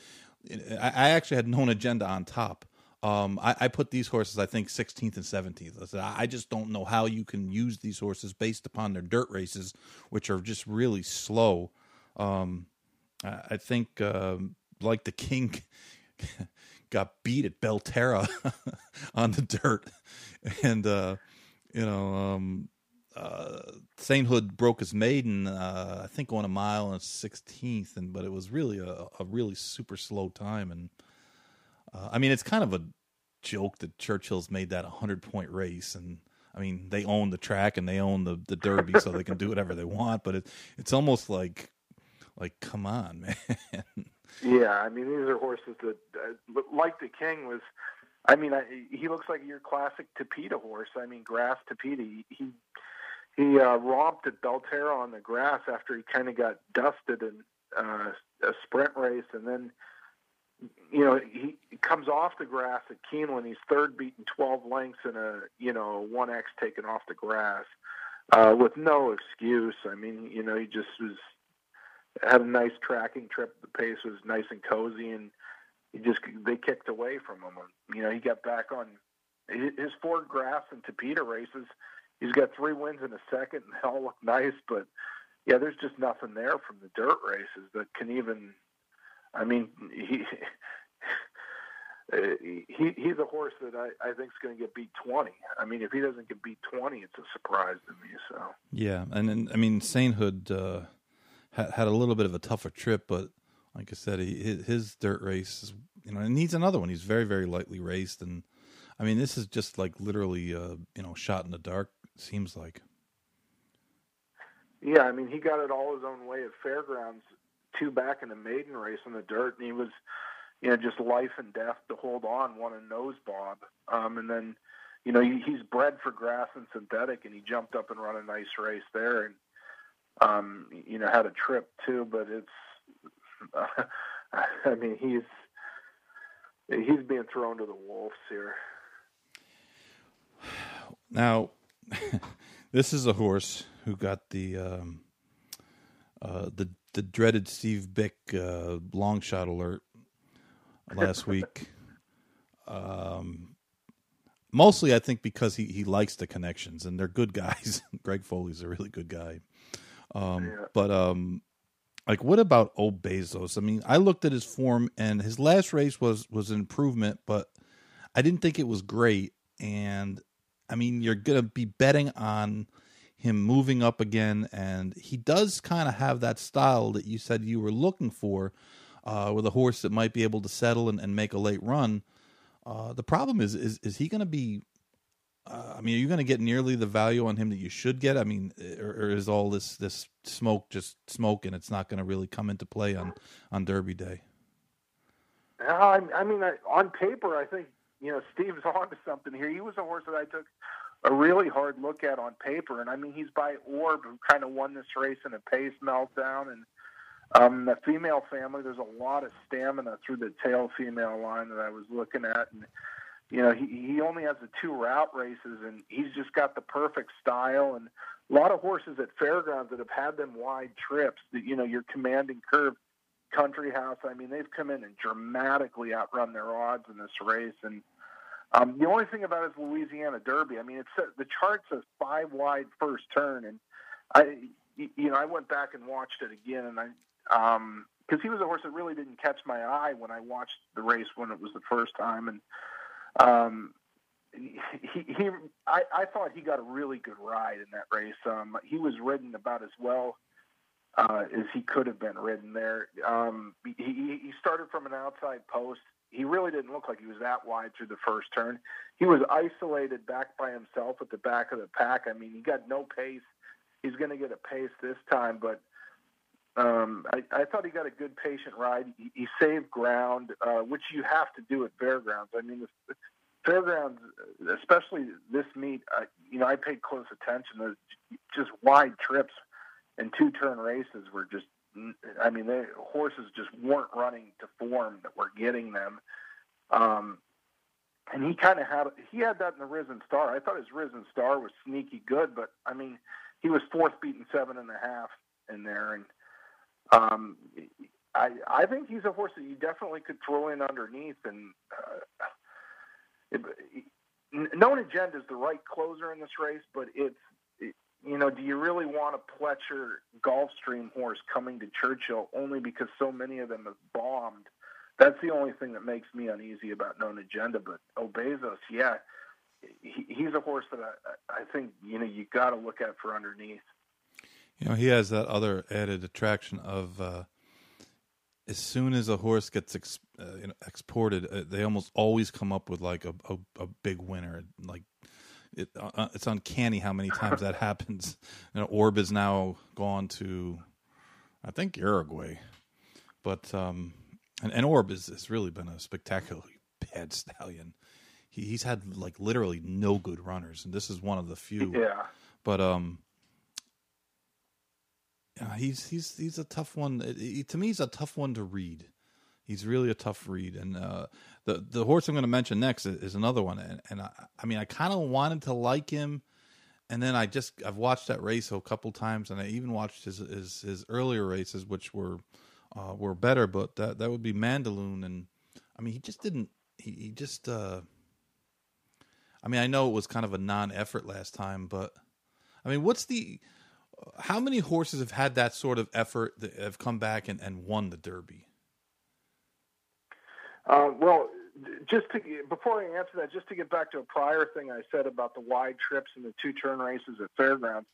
I, I actually had no agenda on top. Um, I, I put these horses, I think, 16th and 17th. I said, I I just don't know how you can use these horses based upon their dirt races, which are just really slow. Um, I, I think, um, like the King got beat at Belterra on the dirt, and uh, you know, um, uh, Sainthood broke his maiden, uh, I think, on a mile and sixteenth, and but it was really a, a really super slow time, and uh, I mean, it's kind of a joke that Churchill's made that a hundred point race, and I mean, they own the track and they own the the Derby, so they can do whatever they want, but it, it's almost like, like, come on, man. Yeah, I mean these are horses that, uh, like the King was. I mean, I, he looks like your classic Tapeta horse. I mean, grass Tapeta. He he, uh, romped at Belterra on the grass after he kind of got dusted in uh, a sprint race, and then you know he, he comes off the grass at Keeneland. He's third beaten twelve lengths in a you know one X taken off the grass uh, with no excuse. I mean, you know, he just was had a nice tracking trip. The pace was nice and cozy, and he just they kicked away from him. And, you know, he got back on his four grass and Tapeta races. He's got three wins in a second, and they all look nice. But yeah, there's just nothing there from the dirt races that can even. I mean, he. He he's a horse that I, I think is going to get beat twenty. I mean, if he doesn't get beat twenty, it's a surprise to me. So Yeah, and, and I mean Sainthood uh, had had a little bit of a tougher trip, but like I said, he, his, dirt race, is, you know, and needs another one. He's very very lightly raced, and I mean this is just like literally, uh, you know, shot in the dark. Seems like. Yeah, I mean, he got it all his own way at Fairgrounds, two back in the maiden race in the dirt, and he was, you know, just life and death to hold on, won a nose bob. Um, and then, you know, he, he's bred for grass and synthetic, and he jumped up and run a nice race there, and, um, you know, had a trip too, but it's, I mean, he's, he's being thrown to the wolves here. Now, this is a horse who got the um, uh, the the dreaded Steve Byk uh, long shot alert last week. Um, mostly, I think because he, he likes the connections and they're good guys. Greg Foley's a really good guy. Um, Yeah. But um, like, what about O Besos? I mean, I looked at his form and his last race was was an improvement, but I didn't think it was great. And I mean, you're gonna be betting on him moving up again, and he does kind of have that style that you said you were looking for, uh, with a horse that might be able to settle and, and make a late run. Uh, the problem is, is is he going to be? Uh, I mean, are you going to get nearly the value on him that you should get? I mean, or, or is all this this smoke just smoke, and it's not going to really come into play on on Derby Day? Uh, I, I mean, I, on paper, I think you know Steve's on to something here. He was a horse that I took a really hard look at on paper, and I mean, he's by Orb, who kind of won this race in a pace meltdown, and um, the female family. There's a lot of stamina through the tail female line that I was looking at, and you know, he he only has the two route races, and he's just got the perfect style. And a lot of horses at fairgrounds that have had them wide trips, that you know, your commanding curve, Country House. I mean, they've come in and dramatically outrun their odds in this race, and um, the only thing about it is Louisiana Derby. I mean, it's the chart says five wide first turn, and I, you know, I went back and watched it again, and I, um, because he was a horse that really didn't catch my eye when I watched the race when it was the first time, and um, he, he, I, I thought he got a really good ride in that race. Um, he was ridden about as well uh, as he could have been ridden there. Um, he, he started from an outside post he really didn't look like he was that wide through the first turn. He was isolated back by himself at the back of the pack. I mean, he got no pace. He's going to get a pace this time, but um, I, I thought he got a good patient ride. He, he saved ground, uh, which you have to do at fairgrounds. I mean, the, fairgrounds, especially this meet, you know, I paid close attention. The just wide trips and two turn races were just I mean, the horses just weren't running to form that were getting them. Um, and he kind of had he had that in the Risen Star. I thought his Risen Star was sneaky good, but I mean, he was fourth beaten seven and a half in there, and um, I I think he's a horse that you definitely could throw in underneath. And uh, it, Known Agenda is the right closer in this race, but it's you know, do you really want a Pletcher Gulfstream horse coming to Churchill only because so many of them have bombed? That's the only thing that makes me uneasy about Known Agenda. But O Besos, yeah, he, he's a horse that I, I think you know you got to look at for underneath. You know, he has that other added attraction of uh, as soon as a horse gets ex, uh, you know, exported, uh, they almost always come up with like a, a, a big winner, like it, uh, uh, it's uncanny how many times that happens. You know, Orb is now gone to, I think Uruguay, but um, and, and Orb has, has really been a spectacularly bad stallion. He, he's had like literally no good runners, and this is one of the few. Yeah. But um, yeah, he's he's he's a tough one. It, it, to me, he's a tough one to read. He's really a tough read, and uh, the the horse I'm going to mention next is, is another one, and, and I, I mean I kind of wanted to like him, and then I just I've watched that race a couple times, and I even watched his his, his earlier races, which were uh, were better, but that that would be Mandaloun, and I mean he just didn't he, he just uh, I mean I know it was kind of a non-effort last time, but I mean what's the how many horses have had that sort of effort that have come back and, and won the Derby? Uh, well, just to before I answer that, just to get back to a prior thing I said about the wide trips and the two turn races at fairgrounds.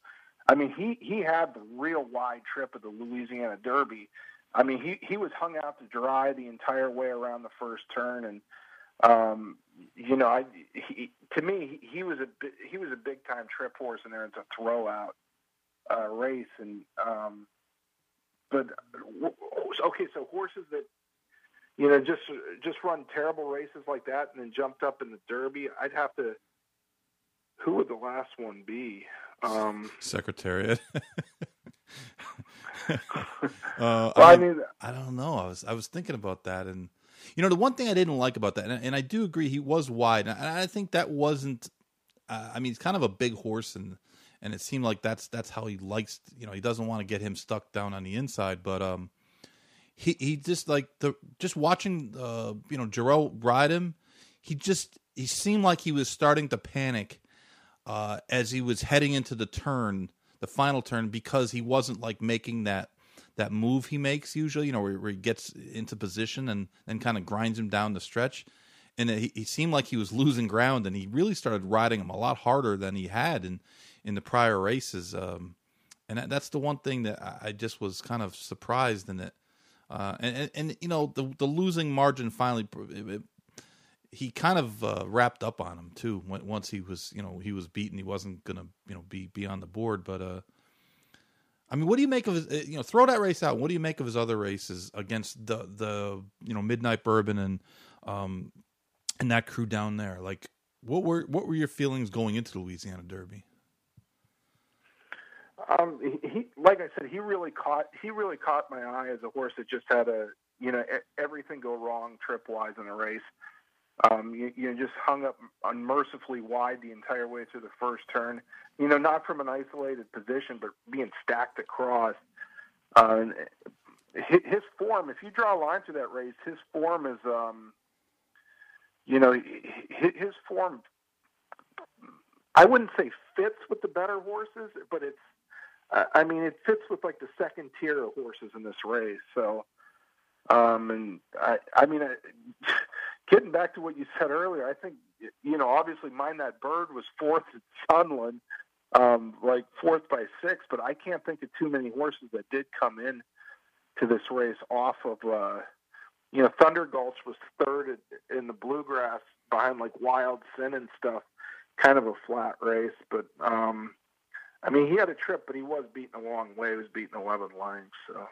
I mean, he he had the real wide trip of the Louisiana Derby. I mean, he he was hung out to dry the entire way around the first turn, and um, you know, I he, to me he was a he was a big time trip horse in there. It's a throwout uh, race, and um, but okay, so horses that you know, just just run terrible races like that and then jumped up in the Derby. I'd have to. Who would the last one be? Um, Secretariat. uh, well, I, mean, I, mean, I don't know. I was I was thinking about that, and you know, the one thing I didn't like about that, and, and I do agree, he was wide, and I, I think that wasn't. Uh, I mean, he's kind of a big horse, and and it seemed like that's that's how he likes. You know, he doesn't want to get him stuck down on the inside, but um, he he just like the just watching uh you know Geroux ride him, he just he seemed like he was starting to panic uh as he was heading into the turn, the final turn because he wasn't like making that that move he makes usually, you know, where, where he gets into position and then kind of grinds him down the stretch. And he, he seemed like he was losing ground, and he really started riding him a lot harder than he had in in the prior races. Um, and that's the one thing that I just was kind of surprised in it. Uh, and, and, and you know the the losing margin finally it, it, he kind of uh, wrapped up on him too when, once he was you know he was beaten. He wasn't gonna you know be be on the board but uh I mean what do you make of his uh, you know throw that race out. What do you make of his other races against the the you know midnight bourbon and um and that crew down there? Like what were what were your feelings going into the Louisiana Derby um, he, he, like I said, he really caught he really caught my eye as a horse that just had a you know everything go wrong trip wise in a race. Um, you, you just hung up unmercifully wide the entire way through the first turn. You know, not from an isolated position, but being stacked across. Uh, his form, if you draw a line through that race, his form is, um, you know, his form. I wouldn't say fits with the better horses, but it's. I mean, it fits with like the second tier of horses in this race. So, um, and I, I mean, I, getting back to what you said earlier, I think you know, obviously, Mine That Bird was fourth at Sunland, um, like fourth by six, but I can't think of too many horses that did come in to this race off of, uh, you know, Thunder Gulch was third in the bluegrass behind like Wild Syn and stuff. Kind of a flat race, but um, I mean, he had a trip, but he was beaten a long way. He was beaten 11 lengths, so.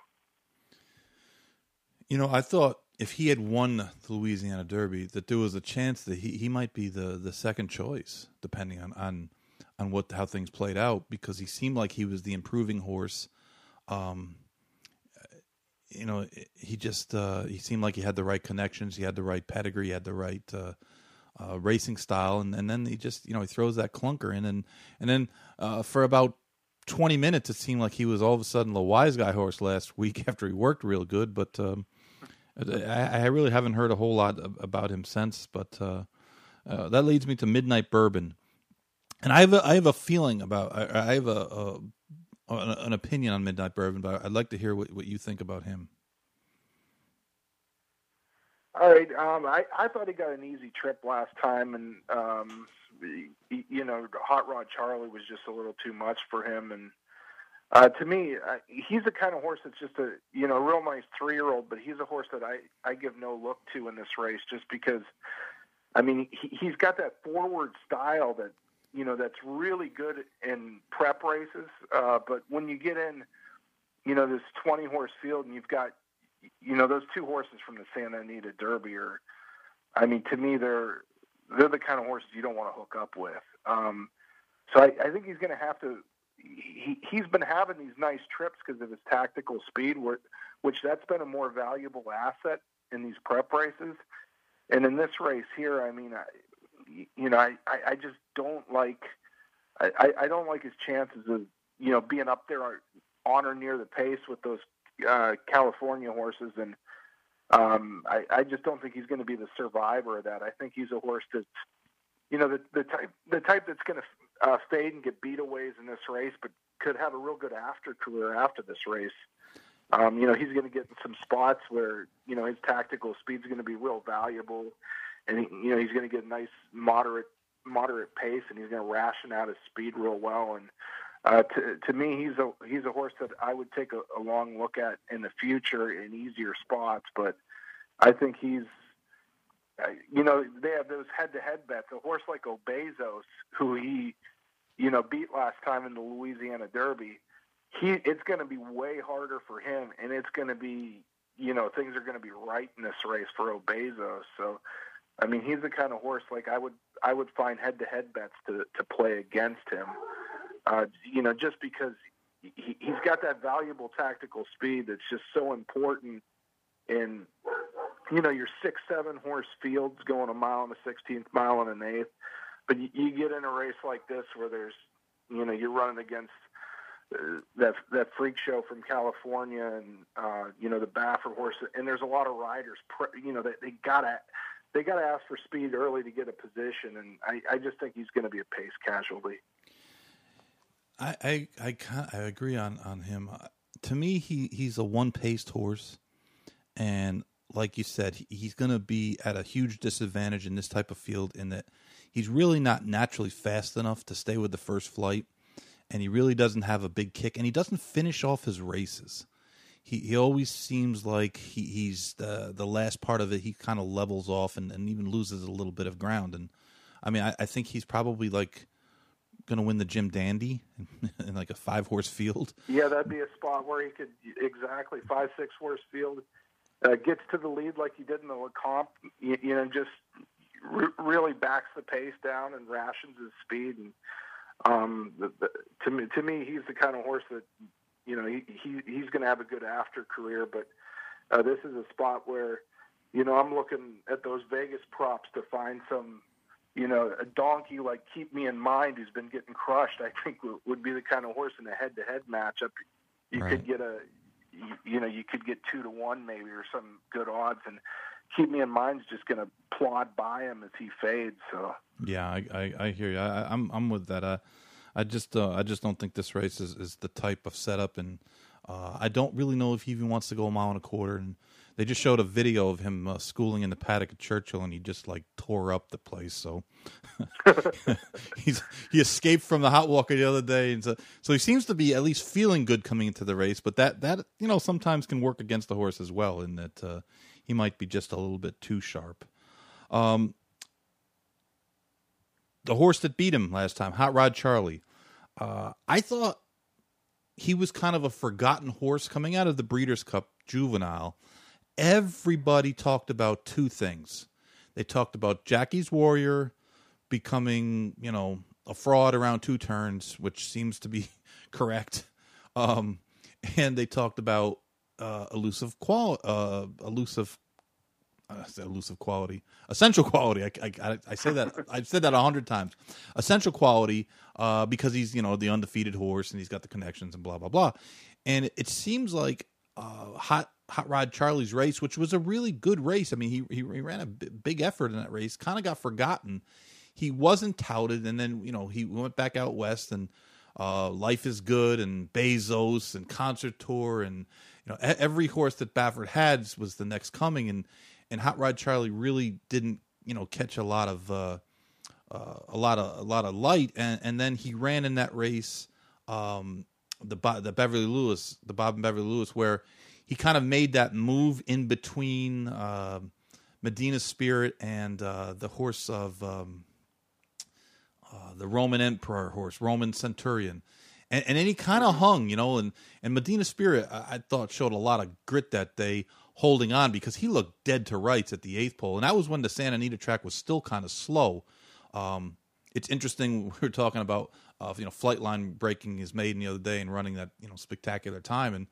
You know, I thought if he had won the Louisiana Derby, that there was a chance that he, he might be the, the second choice, depending on, on on what how things played out, because he seemed like he was the improving horse. Um, you know, he just uh, he seemed like he had the right connections, he had the right pedigree, he had the right uh, uh, racing style, and, and then he just you know he throws that clunker in, and and then uh, for about 20 minutes, it seemed like he was all of a sudden the wise guy horse last week after he worked real good. But um, I, I, really haven't heard a whole lot about him since. But uh, uh, that leads me to Midnight Bourbon, and I have a, I have a feeling about I, I have a, a, an opinion on Midnight Bourbon, but I'd like to hear what, what you think about him. All right, um, I I thought he got an easy trip last time, and um, you know, Hot Rod Charlie was just a little too much for him, and uh, to me, uh, he's the kind of horse that's just a you know real nice three year old, but he's a horse that I I give no look to in this race just because, I mean he, he's got that forward style that you know that's really good in prep races, uh, but when you get in, you know this twenty horse field and you've got you know those two horses from the Santa Anita Derby are, I mean to me they're they're the kind of horses you don't want to hook up with. Um, so I, I think he's going to have to he, he's been having these nice trips because of his tactical speed, which that's been a more valuable asset in these prep races. And in this race here, I mean, I, you know, I, I just don't like, I, I don't like his chances of, you know, being up there on or near the pace with those uh, California horses. And um, I, I just don't think he's going to be the survivor of that. I think he's a horse that's, you know, the, the type, the type that's going to uh, fade and get beat aways in this race, but could have a real good after career after this race. Um, you know, he's going to get in some spots where you know his tactical speed is going to be real valuable, and he, you know he's going to get a nice moderate moderate pace, and he's going to ration out his speed real well. And uh, to to me, he's a he's a horse that I would take a, a long look at in the future in easier spots. But I think he's you know, they have those head-to-head bets. A horse like O Besos, who he, you know, beat last time in the Louisiana Derby, he it's going to be way harder for him, and it's going to be, you know, things are going to be right in this race for O Besos. So, I mean, he's the kind of horse like I would I would find head-to-head bets to to play against him. Uh, you know, just because he, he's got that valuable tactical speed that's just so important in you know, your six, seven horse fields going a mile and a sixteenth, mile and an eighth. But you, you get in a race like this where there's, you know, you're running against uh, that that freak show from California and uh, you know the Baffert horse, and there's a lot of riders. You know, they, they gotta they gotta ask for speed early to get a position, and I, I just think he's going to be a pace casualty. I I I, I agree on on him. Uh, to me, he he's a one paced horse, and like you said, he's going to be at a huge disadvantage in this type of field in that he's really not naturally fast enough to stay with the first flight, and he really doesn't have a big kick, and he doesn't finish off his races. He he always seems like he, he's the the last part of it. He kind of levels off and, and even loses a little bit of ground. And I mean, I, I think he's probably like going to win the Jim Dandy in, like a five horse field. Yeah, that'd be a spot where he could exactly five six horse field uh, gets to the lead like he did in the Lecomte, you, you know, just re- really backs the pace down and rations his speed. And um, the, the, to me, to me, he's the kind of horse that you know he, he he's going to have a good after career. But uh, this is a spot where you know, I'm looking at those Vegas props to find some, you know, a donkey like Keepmeinmind who's been getting crushed. I think would, would be the kind of horse in a head-to-head matchup. You Right. could get a, you, you know, you could get two to one maybe or some good odds, and Keepmeinmind's just going to plod by him as he fades. So Yeah, I, I, I hear you. I, I'm I'm with that. I I just uh, I just don't think this race is, is the type of setup, and uh, I don't really know if he even wants to go a mile and a quarter. And they just showed a video of him uh, schooling in the paddock at Churchill, and he just like tore up the place. So he's he escaped from the hot walker the other day, and so so he seems to be at least feeling good coming into the race. But that that you know sometimes can work against the horse as well, in that uh, he might be just a little bit too sharp. Um, the horse that beat him last time, Hot Rod Charlie. Uh, I thought he was kind of a forgotten horse coming out of the Breeders' Cup Juvenile. Everybody talked about two things. They talked about Jackie's Warrior becoming, you know, a fraud around two turns, which seems to be correct. Um, and they talked about uh, elusive qual, uh, elusive say elusive quality, essential quality. I, I, I- say that I've said that a hundred times. Essential quality, uh, because he's you know the undefeated horse and he's got the connections and blah blah blah. And it, it seems like uh, hot hot rod Charlie's race, which was a really good race. I mean, he he, he ran a b- big effort in that race. Kind of got forgotten. He wasn't touted, and then you know he went back out west and. Uh, Life is Good and Bezos and Concert Tour and you know every horse that Baffert had was the next coming and and Hot Rod Charlie really didn't you know catch a lot of uh, uh, a lot of a lot of light and and then he ran in that race um, the the Beverly Lewis the Bob and Beverly Lewis where he kind of made that move in between uh, Medina Spirit and uh, the horse of um, uh, the Roman Emperor horse, Roman Centurion. And, and then he kind of hung, you know, and, and Medina Spirit, I, I thought, showed a lot of grit that day holding on because he looked dead to rights at the eighth pole. And that was when the Santa Anita track was still kind of slow. Um, it's interesting, we were talking about, uh, you know, Flightline breaking his maiden the other day and running that, you know, spectacular time. And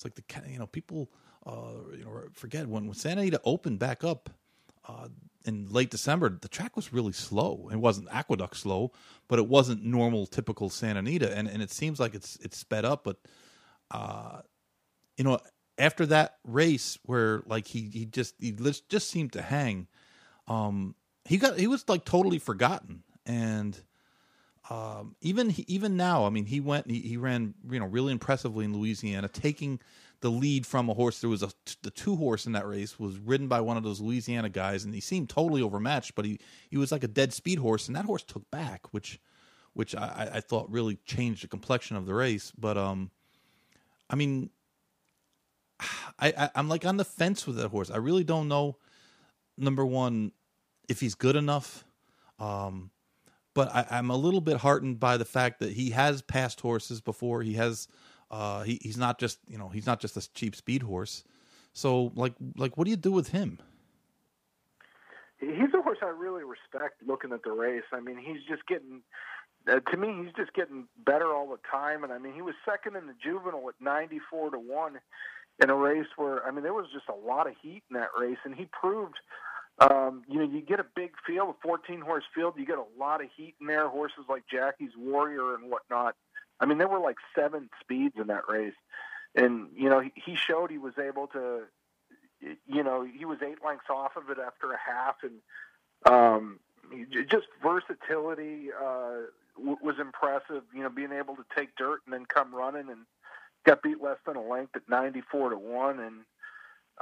it's like, the you know, people, uh, you know, forget when, when Santa Anita opened back up, uh, in late December, the track was really slow. It wasn't aqueduct slow, but it wasn't normal, typical Santa Anita. And and it seems like it's it's sped up. But uh, you know, after that race where like he he just he just seemed to hang, um, he got he was like totally forgotten. And um, even even now, I mean, he went he, he ran you know really impressively in Louisiana, taking the lead from a horse. There was a the two horse in that race was ridden by one of those Louisiana guys, and he seemed totally overmatched. But he he was like a dead speed horse, and that horse took back, which which I, I- thought really changed the complexion of the race. But um, I mean, I, I I'm like on the fence with that horse. I really don't know. Number one, if he's good enough. Um, but I, I'm a little bit heartened by the fact that he has passed horses before. He has, uh, he, he's not just you know he's not just a cheap speed horse. So like like what do you do with him? he's a horse I really respect. Looking at the race, I mean, he's just getting. Uh, to me, he's just getting better all the time, and I mean, he was second in the juvenile at ninety-four to one in a race where I mean, there was just a lot of heat in that race, and he proved. Um, you know, you get a big field, a 14 horse field, you get a lot of heat in there. Horses like Jackie's Warrior and whatnot. I mean, there were like seven speeds in that race, and you know, he, he showed he was able to you know, he was eight lengths off of it after a half, and um, just versatility uh, w- was impressive. You know, being able to take dirt and then come running, and got beat less than a length at ninety-four to one. And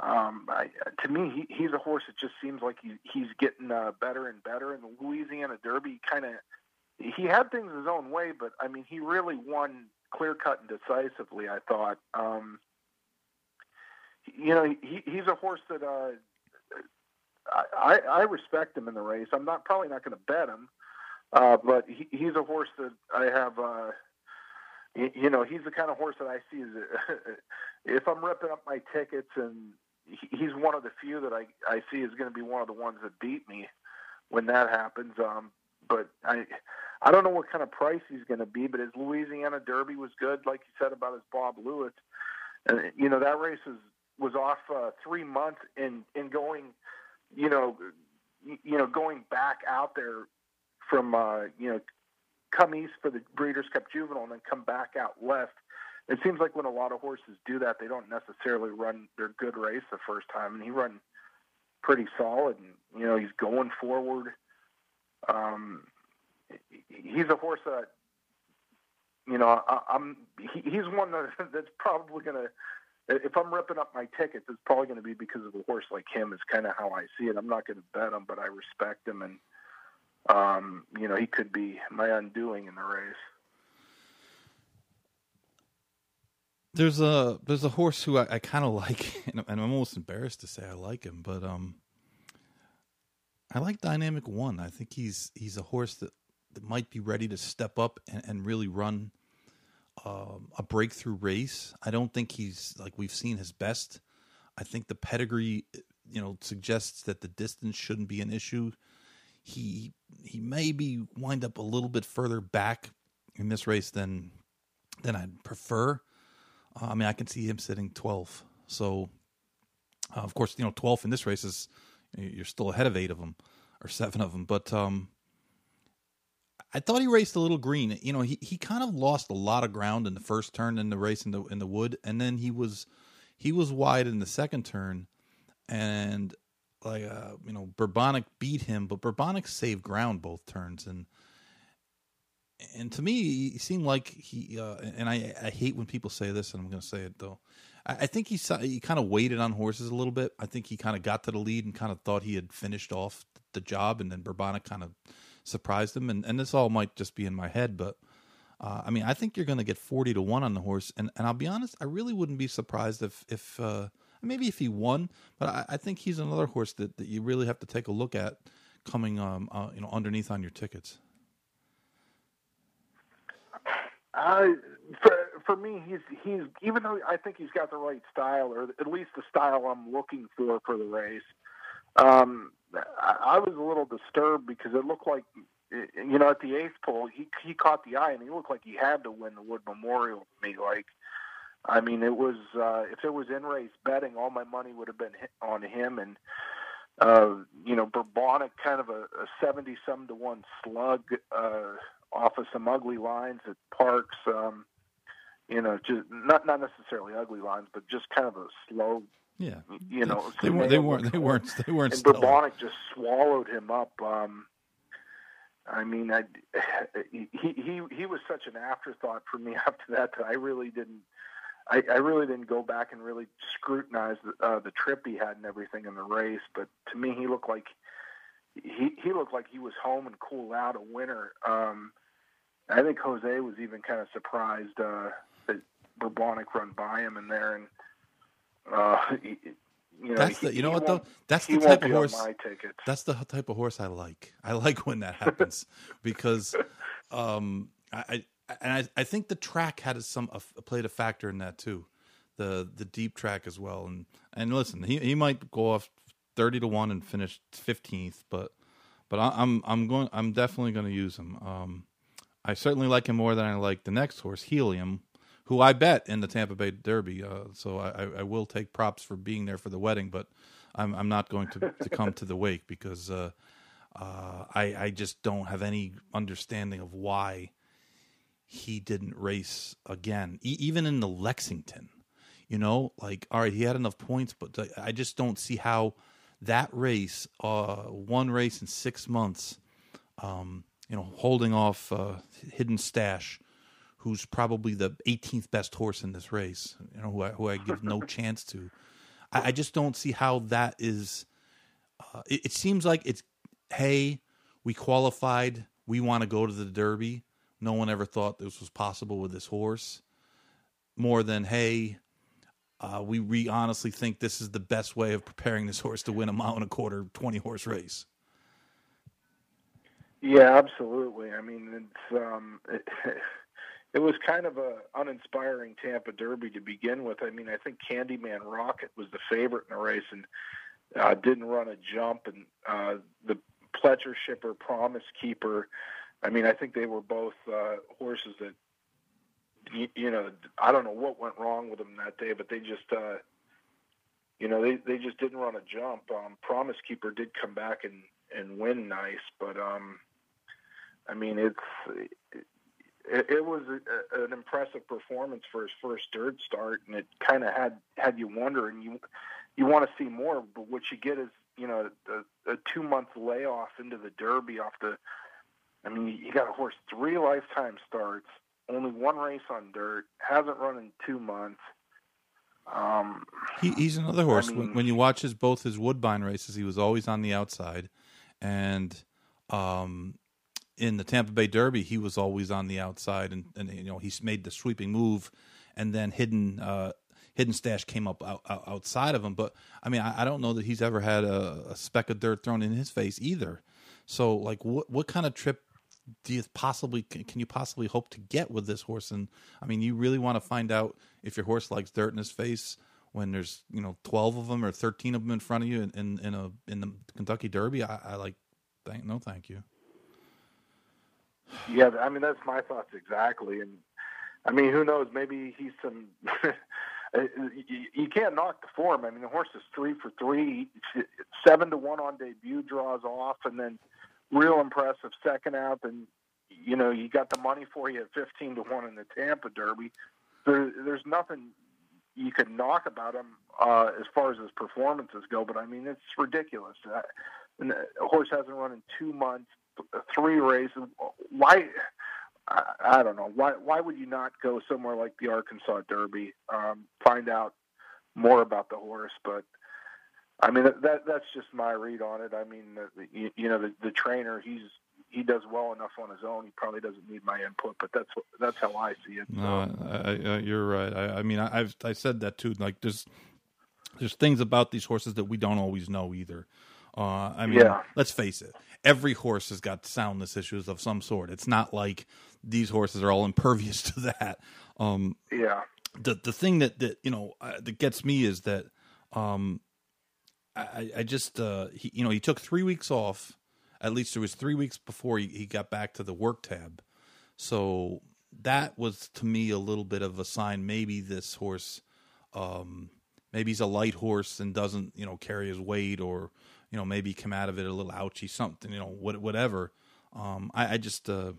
um, I, to me, he, he's a horse that just seems like he, he's getting uh, better and better. And the Louisiana Derby kind of he had things his own way, but I mean, he really won clear cut and decisively. I thought. Um, you know, he, he's a horse that uh, I, I respect him in the race. I'm not probably not going to bet him, uh, but he, he's a horse that I have. Uh, you, know, he's the kind of horse that I see as if I'm ripping up my tickets, and he's one of the few that I I see is going to be one of the ones that beat me when that happens. Um, but I I don't know what kind of price he's going to be, but his Louisiana Derby was good, like you said about his Bob Lewis. And you know that race is was off uh, three months in in going, you know, you know, going back out there from uh, you know, come east for the Breeders' Cup Juvenile and then come back out west. It seems like when a lot of horses do that, they don't necessarily run their good race the first time, and he run pretty solid. And you know, he's going forward. Um, he's a horse that you know I, I'm. He, he's one that, that's probably to. If I'm ripping up my tickets, it's probably going to be because of a horse like him. Is kind of how I see it. I'm not going to bet him, but I respect him, and um, you know he could be my undoing in the race. There's a there's a horse who I, I kind of like, and I'm almost embarrassed to say I like him, but um, I like Dynamic One. I think he's he's a horse that, that might be ready to step up and, and really run um, a breakthrough race. I don't think he's like we've seen his best. I think the pedigree, you know, suggests that the distance shouldn't be an issue. He he may be wind up a little bit further back in this race than than I'd prefer. I mean, I can see him sitting 12. So, uh, of course, you know, 12 in this race is you're still ahead of eight of them or seven of them. But um, I thought he raced a little green. You know, he, he kind of lost a lot of ground in the first turn in the race in the in the wood, and then he was he was wide in the second turn, and like uh, you know, Bourbonic beat him, but Bourbonic saved ground both turns, and and to me, he seemed like he. Uh, and I, I hate when people say this, and I'm going to say it though. I, I think he he kind of waited on horses a little bit. I think he kind of got to the lead and kind of thought he had finished off the job, and then Bourbonic kind of surprised him. And and this all might just be in my head, but uh, I mean, I think you're going to get forty to one on the horse. And and I'll be honest, I really wouldn't be surprised if if uh, maybe if he won, but I, I, think he's another horse that, that you really have to take a look at coming um uh, you know underneath on your tickets. Uh, for for me, he's he's even though I think he's got the right style, or at least the style I'm looking for for the race. Um, I, I was a little disturbed because it looked like, you know, at the eighth pole, he he caught the eye and he looked like he had to win the Wood Memorial. To me, like, I mean, it was uh, if it was in race betting, all my money would have been on him and. Uh, you know, Bourbonic kind of a, a 70 some to one slug, uh, off of some ugly lines at Parx. Um, you know, just not not necessarily ugly lines, but just kind of a slow. Yeah, you know, they, weren't. They weren't. They weren't. They weren't. And Bourbonic just swallowed him up. Um, I mean, I, he he he was such an afterthought for me after that that I really didn't. I, I really didn't go back and really scrutinize the, uh, the trip he had and everything in the race. But to me, he looked like he he looked like he was home and cool out a winner. Um, I think Jose was even kind of surprised uh, that Bourbonic run by him in there, and uh, he, you know, that's the, you know what though that's the type of horse that's the type of horse I like. I like when that happens because um, I, I and I, I think the track had some uh, played a factor in that too, the the deep track as well. And and listen, he he might go off thirty to one and finished fifteenth, but but I, am I'm going I'm definitely going to use him. Um, I certainly like him more than I like the next horse, Helium, who I bet in the Tampa Bay Derby. Uh, so I, I, will take props for being there for the wedding, but I'm, I'm not going to, to come to the wake because uh, uh, I, I just don't have any understanding of why he didn't race again, e- even in the Lexington. You know, like all right, he had enough points, but I just don't see how that race, uh, one race in six months. Um, you know, holding off uh, Hidden Stash, who's probably the 18th best horse in this race. You know, who I, who I give no chance to. I, I, just don't see how that is. Uh, it, it seems like it's hey, we qualified. We want to go to the Derby. No one ever thought this was possible with this horse. More than hey, uh, we we honestly think this is the best way of preparing this horse to win a mile and a quarter, twenty horse race. Yeah, absolutely. I mean, it's um, it, it was kind of a uninspiring Tampa Derby to begin with. I mean, I think Candyman Rocket was the favorite in the race and uh, didn't run a jump, and uh, the Pletcher Shipper, Promise Keeper. I mean, I think they were both uh, horses that you, you know I don't know what went wrong with them that day, but they just uh, you know, they they just didn't run a jump. Um, Promise Keeper did come back and and win nice, but um, I mean, it's it, it was a, an impressive performance for his first dirt start, and it kind of had had you wondering you you want to see more, but what you get is you know a, a two month layoff into the Derby off the. I mean, you got a horse three lifetime starts, only one race on dirt, hasn't run in two months. Um, he, he's another horse. I when, when you watch his both his Woodbine races, he was always on the outside, and um, in the Tampa Bay Derby, he was always on the outside, and, and you know he's made the sweeping move, and then hidden uh, hidden stash came up out, out, outside of him. But I mean, I, I don't know that he's ever had a, a speck of dirt thrown in his face either. So, like, what what kind of trip do you possibly can, you possibly hope to get with this horse? And I mean, you really want to find out if your horse likes dirt in his face when there's you know twelve of them or thirteen of them in front of you in in, in a in the Kentucky Derby. I, I like, thank no, thank you. Yeah, I mean that's my thoughts exactly, and I mean who knows? Maybe he's some. Uh, you, you can't knock the form. I mean the horse is three for three, seven to one on debut, draws off, and then real impressive second out. And you know you got the money for you at fifteen to one in the Tampa Derby. There, there's nothing you could knock about him uh, as far as his performances go, but I mean it's ridiculous. Uh, and horse hasn't run in two months three races. Why? I, I don't know. Why? Why would you not go somewhere like the Arkansas Derby? Um, find out more about the horse, but I mean that, that that's just my read on it. I mean, the, you, you know, the, the trainer he's he does well enough on his own. He probably doesn't need my input, but that's that's how I see it. So, No, I, I, you're right. I, I mean, I, I've I said that too. Like, there's there's things about these horses that we don't always know either. Uh, I mean, Yeah. let's face it. Every horse has got soundness issues of some sort. It's not like these horses are all impervious to that. Um, yeah, the the thing that that you know uh, that gets me is that um I I just uh he you know he took 3 weeks off at least it was 3 weeks before he, he got back to the work tab so that was to me a little bit of a sign maybe this horse um maybe he's a light horse and doesn't you know carry his weight or you know maybe come out of it a little ouchy something you know what whatever um I, I just uh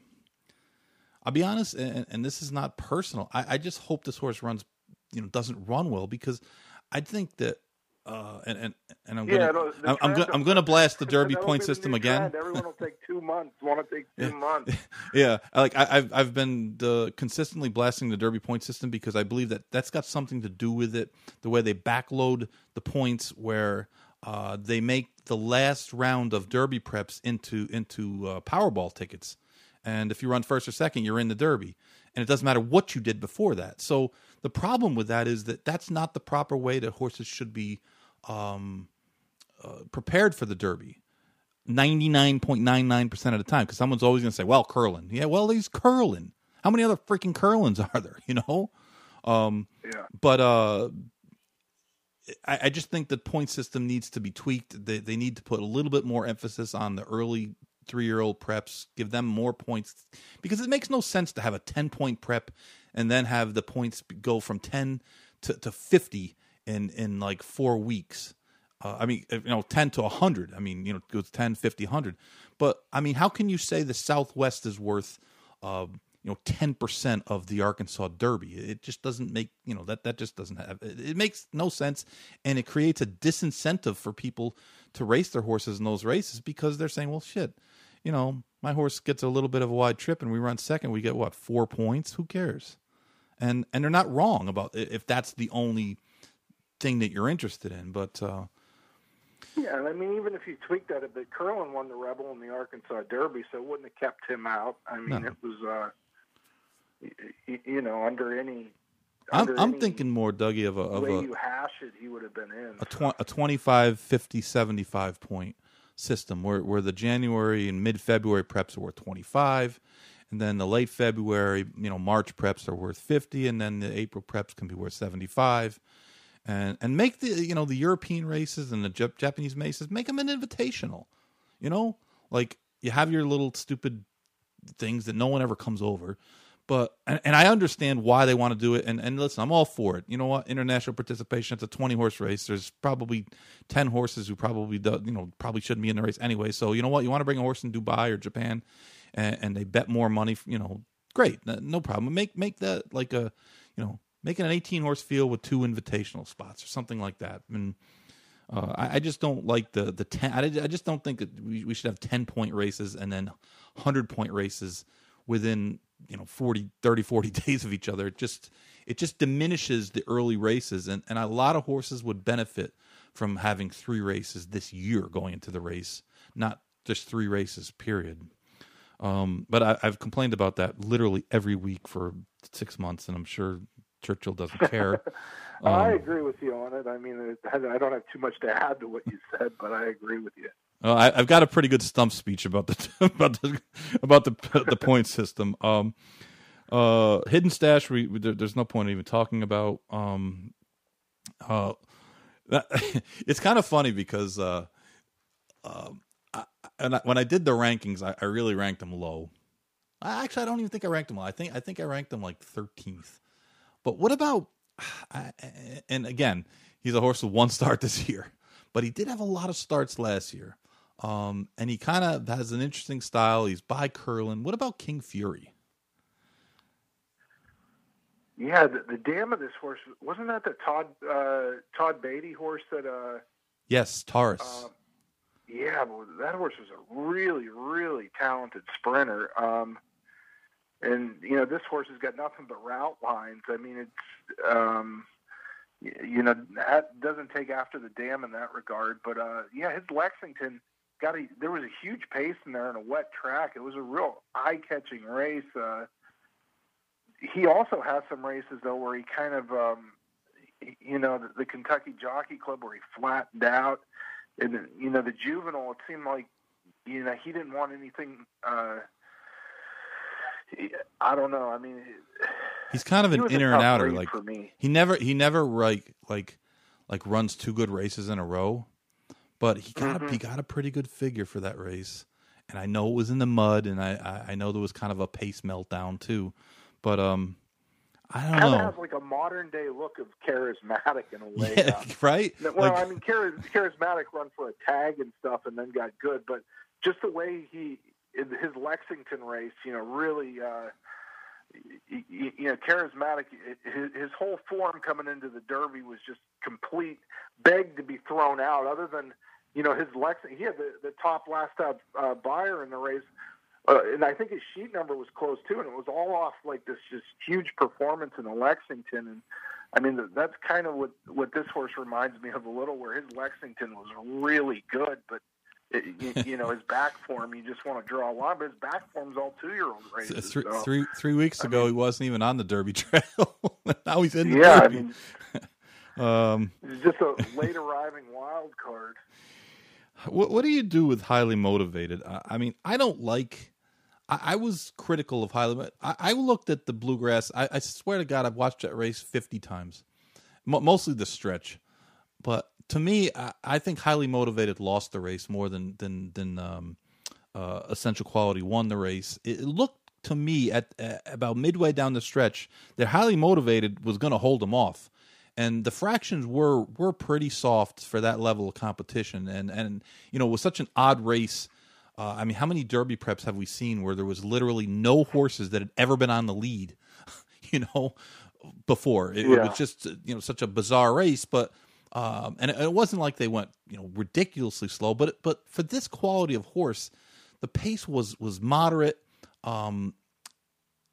I'll be honest, and, and this is not personal. I, I just hope this horse runs, you know, doesn't run well because I think that, uh, and and and I'm yeah. gonna, the I'm, I'm gonna, I'm gonna blast the Derby point system again. Everyone will take two months. Want to take two months? yeah, like I, I've I've been uh, consistently blasting the Derby point system because I believe that that's got something to do with it. The way they backload the points, where uh, they make the last round of Derby preps into into uh, Powerball tickets, and if you run first or second, you're in the Derby, and it doesn't matter what you did before that. So the problem with that is that that's not the proper way that horses should be um, uh, prepared for the Derby. 99.99% of the time because someone's always going to say, well, Curlin. Yeah, well, he's Curlin. How many other freaking Curlins are there, you know? Um, Yeah. but uh, I, I just think the point system needs to be tweaked. They, they need to put a little bit more emphasis on the early three year old preps, give them more points because it makes no sense to have a 10 point prep and then have the points go from 10 to, to 50 in, in like four weeks. Uh, I mean, you know, 10 to 100. I mean, you know, goes 10, 50, 100. But, I mean, how can you say the Southwest is worth, uh, you know, 10% of the Arkansas Derby? It just doesn't make, you know, that, that just doesn't have, it, it makes no sense. And it creates a disincentive for people to race their horses in those races because they're saying, well, shit, you know, my horse gets a little bit of a wide trip and we run second, we get what, four points? Who cares? And, and they're not wrong about if that's the only thing that you're interested in. But, uh, Yeah, and I mean, even if you tweak that a bit, Curlin won the Rebel in the Arkansas Derby, so it wouldn't have kept him out. I mean, No. it was, uh, y- y- you know, under any. I'm, I'm any thinking more, Dougie, of a of way a you hash it, he would have been in. a, tw- a 25, 50, 75 point system where, where the January and mid February preps were 25, and then the late February, you know, March preps are worth 50, and then the April preps can be worth 75. And, and make the you know the European races and the Jap- Japanese races make them an invitational, you know like you have your little stupid things that no one ever comes over, but and, and I understand why they want to do it. And and listen, I'm all for it. You know what? International participation. It's a 20 horse race. There's probably 10 horses who probably do, you know probably shouldn't be in the race anyway. So you know what? You want to bring a horse in Dubai or Japan, and, and they bet more money. You know, great, no problem. Make make that like a you know making an 18 horse field with two invitational spots or something like that. And uh, I, I, just don't like the the 10. I, I just don't think that we, we should have 10 point races and then 100 point races within you know 40 30 40 days of each other it just it just diminishes the early races and and a lot of horses would benefit from having three races this year going into the race not just three races period um, but I, have complained about that literally every week for six months and i'm sure churchill doesn't care um, i agree with you on it i mean i don't have too much to add to what you said but i agree with you uh, I, have got a pretty good stump speech about the about the about the the point system. Um, uh, hidden stash. We, we there's no point even talking about. Um, uh, that, it's kind of funny because uh, I, and I, when I did the rankings, I, I really ranked them low. I, actually, I don't even think I ranked them low. I think I think I ranked them like 13th. But what about? and again, he's a horse with one start this year, but he did have a lot of starts last year. Um, and he kind of has an interesting style. He's by Curlin. What about King Fury? Yeah, the, the dam of this horse wasn't that the Todd uh, Todd Beatty horse that. Uh, yes, Taris. Uh, yeah, that horse was a really, really talented sprinter. Um, and you know, this horse has got nothing but route lines. I mean, it's um, you know that doesn't take after the dam in that regard. But uh, yeah, his Lexington got a there was a huge pace in there in a wet track. It was a real eye catching race. Uh, he also has some races though where he kind of um, you know the, the Kentucky Jockey Club where he flattened out, and you know the juvenile. It seemed like you know he didn't want anything. Uh, I don't know. I mean, he's kind of an inner and outer. Like for me. he never he never like like like runs two good races in a row. But he got mm-hmm. a, he got a pretty good figure for that race, and I know it was in the mud, and I I, I know there was kind of a pace meltdown too, but um. I don't kind know. Of has like a modern day look of charismatic in a way. Yeah, right. Well, like, I mean, charismatic run for a tag and stuff, and then got good. But just the way he, his Lexington race, you know, really, uh, you, you know, charismatic. His, his whole form coming into the Derby was just complete, begged to be thrown out. Other than you know, his Lex, he had the, the top last up uh, Beyer in the race. Uh, and I think his sheet number was close too, and it was all off like this just huge performance in the Lexington. And I mean, that's kind of what what this horse reminds me of a little, where his Lexington was really good, but it, you, you, know his back form, you just want to draw a line. But his back form's all two year old races. Three, so, three, three weeks ago, mean, he wasn't even on the Derby Trail. now he's in the yeah, Derby. I mean, um, just a late arriving wild card. What What do you do with highly motivated? I, I mean, I don't like. I, I, was critical of highly. I, I looked at the bluegrass. I, I, swear to God, I've watched that race fifty times, mostly the stretch. But to me, I, think highly motivated lost the race more than than than um, uh, essential quality won the race. It looked to me at, at about midway down the stretch that highly motivated was going to hold them off and the fractions were were pretty soft for that level of competition. And and you know it was such an odd race uh, i mean how many derby preps have we seen where there was literally no horses that had ever been on the lead you know before? It, yeah. it was just you know such a bizarre race but um, and it, it, wasn't like they went you know ridiculously slow but but for this quality of horse the pace was was moderate um,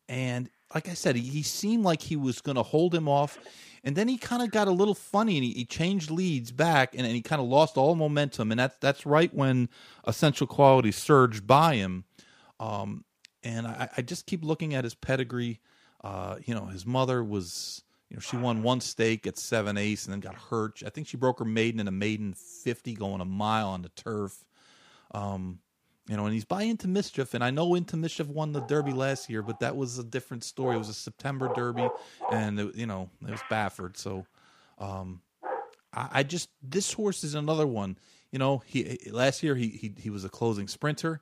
and like i said he, he seemed like he was going to hold him off and then he kind of got a little funny and he, he changed leads back and, and he kind of lost all momentum. And that's that's right when essential quality surged by him. Um, and I, I, just keep looking at his pedigree. Uh, you know, his mother was, you know, she won one stake at seven ace and then got hurt. I think she broke her maiden in a maiden 50 going a mile on the turf. Um, you know, and he's by Into Mischief, and I know Into Mischief won the Derby last year, but that was a different story. It was a September Derby, and it, you know it was Baffert. So, um, I, I, just this horse is another one. You know, he last year he he he was a closing sprinter.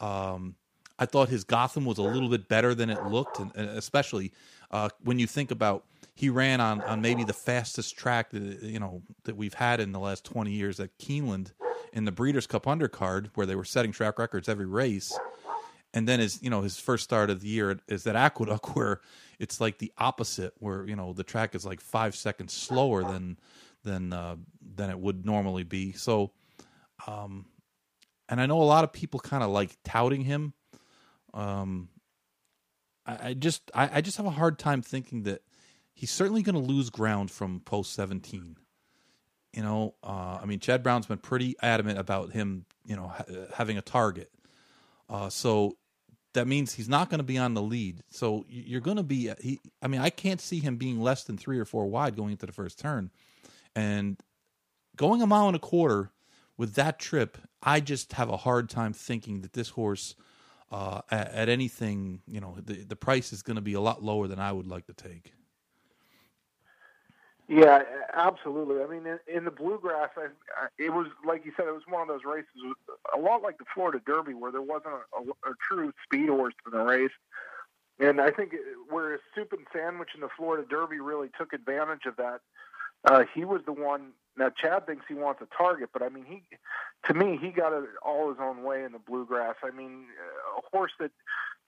Um, I thought his Gotham was a little bit better than it looked, and, and especially uh, when you think about he ran on, on maybe the fastest track that you know that we've had in the last twenty years at Keeneland in the Breeders' Cup Undercard, where they were setting track records every race. And then his you know his first start of the year is at Aqueduct, where it's like the opposite, where you know the track is like five seconds slower than than uh, than it would normally be. So, um, and I know a lot of people kind of like touting him. Um, I, I just I, I just have a hard time thinking that he's certainly going to lose ground from post seventeen. You know, uh, I mean, Chad Brown's been pretty adamant about him, you know, ha- having a target. Uh, so that means he's not going to be on the lead. So you're going to be. He, I mean, I can't see him being less than three or four wide going into the first turn, and going a mile and a quarter with that trip, I just have a hard time thinking that this horse, uh, at, at, anything, you know, the the price is going to be a lot lower than I would like to take. Yeah, absolutely. I mean, in, in the bluegrass, I, I, it was like you said, it was one of those races, a lot like the Florida Derby, where there wasn't a, a, a true speed horse in the race. And I think whereas Soup and Sandwich in the Florida Derby really took advantage of that, uh, he was the one. Now Chad thinks he wants a target, but I mean, he, to me, he got it all his own way in the bluegrass. I mean, a horse that,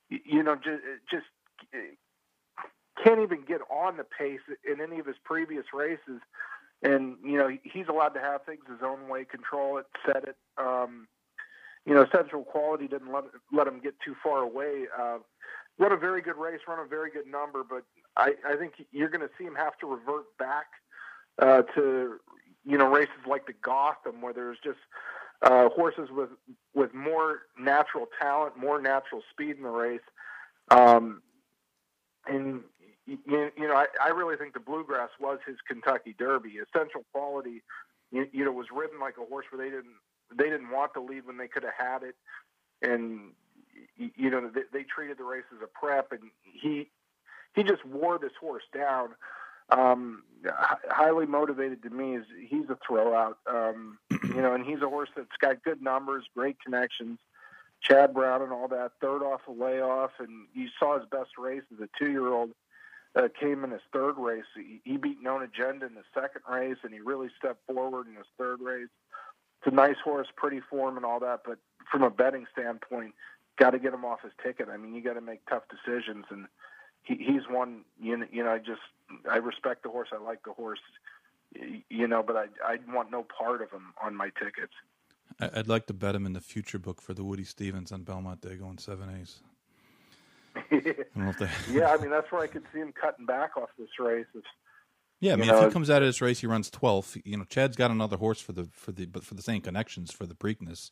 you know, just, just can't even get on the pace in any of his previous races. And you know he's allowed to have things his own way, control it, set it. Um, you know, Essential Quality didn't let let him get too far away. Uh, run a very good race, run a very good number, but I, I think you're going to see him have to revert back uh, to you know races like the Gotham, where there's just uh, horses with with more natural talent, more natural speed in the race. Um, and you, you know, I, I really think the Bluegrass was his Kentucky Derby. Essential Quality, you, you know, was ridden like a horse where they didn't they didn't want the lead when they could have had it, and you know they, they treated the race as a prep, and he he just wore this horse down. Um, highly motivated to me is he's a throwout, um, you know, and he's a horse that's got good numbers, great connections. Chad Brown and all that, third off a layoff, and you saw his best race as a two-year-old uh, came in his third race. He, he beat Known Agenda in the second race, and he really stepped forward in his third race. It's a nice horse, pretty form, and all that. But from a betting standpoint, got to get him off his ticket. I mean, you got to make tough decisions, and he, he's one. You know, you know, I just I respect the horse. I like the horse. You know, but I I want no part of him on my tickets. I'd like to bet him in the future book for the Woody Stephens on Belmont Day going seven A's. yeah, I mean that's where I could see him cutting back off this race. Yeah, I mean, know, if he comes out of this race, he runs 12th. You know, Chad's got another horse for the for the but for the same connections for the Preakness.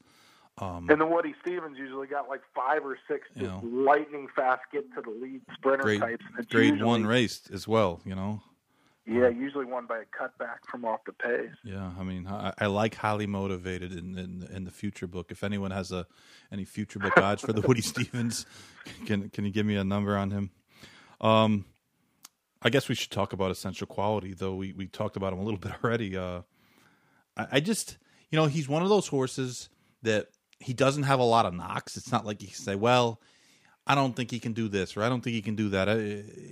Um, and the Woody Stevens usually got like five or six just you know, lightning fast get to the lead sprinter grade, types. grade usually, one race as well, you know. Yeah, usually won by a cutback from off the pace. Yeah, I mean, I, I like highly motivated in, in, in the future book. If anyone has a any future book odds for the Woody Stephens, can can you give me a number on him? Um, I guess we should talk about essential quality, though. We we talked about him a little bit already. Uh, I, I just, you know, he's one of those horses that he doesn't have a lot of knocks. It's not like you can say, well, I don't think he can do this or I don't think he can do that.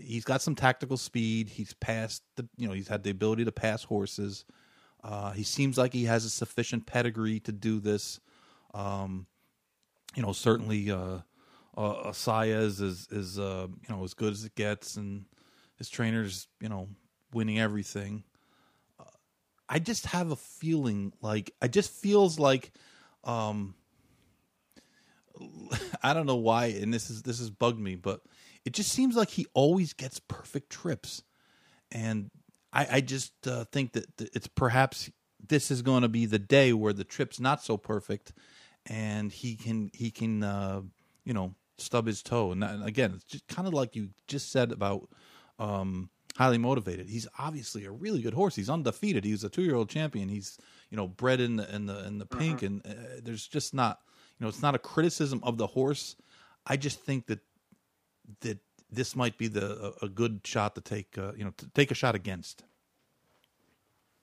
he's got some tactical speed. He's passed the, you know, he's had the ability to pass horses. Uh, he seems like he has a sufficient pedigree to do this. Um, you know, certainly uh, uh, is is uh, you know as good as it gets, and his trainer's you know winning everything. Uh, I just have a feeling like I just feels like um, I don't know why, and this is this has bugged me, but it just seems like he always gets perfect trips, and I, I just uh, think that it's perhaps this is going to be the day where the trip's not so perfect, and he can he can uh, you know stub his toe, and, that, and again, it's just kind of like you just said about. Um, highly motivated. He's obviously a really good horse. He's undefeated. He's a two year old champion. He's you know bred in the in the in the pink, mm-hmm. and uh, there's just not know, it's not a criticism of the horse. I just think that that this might be the a, a good shot to take. Uh, you know, to take a shot against.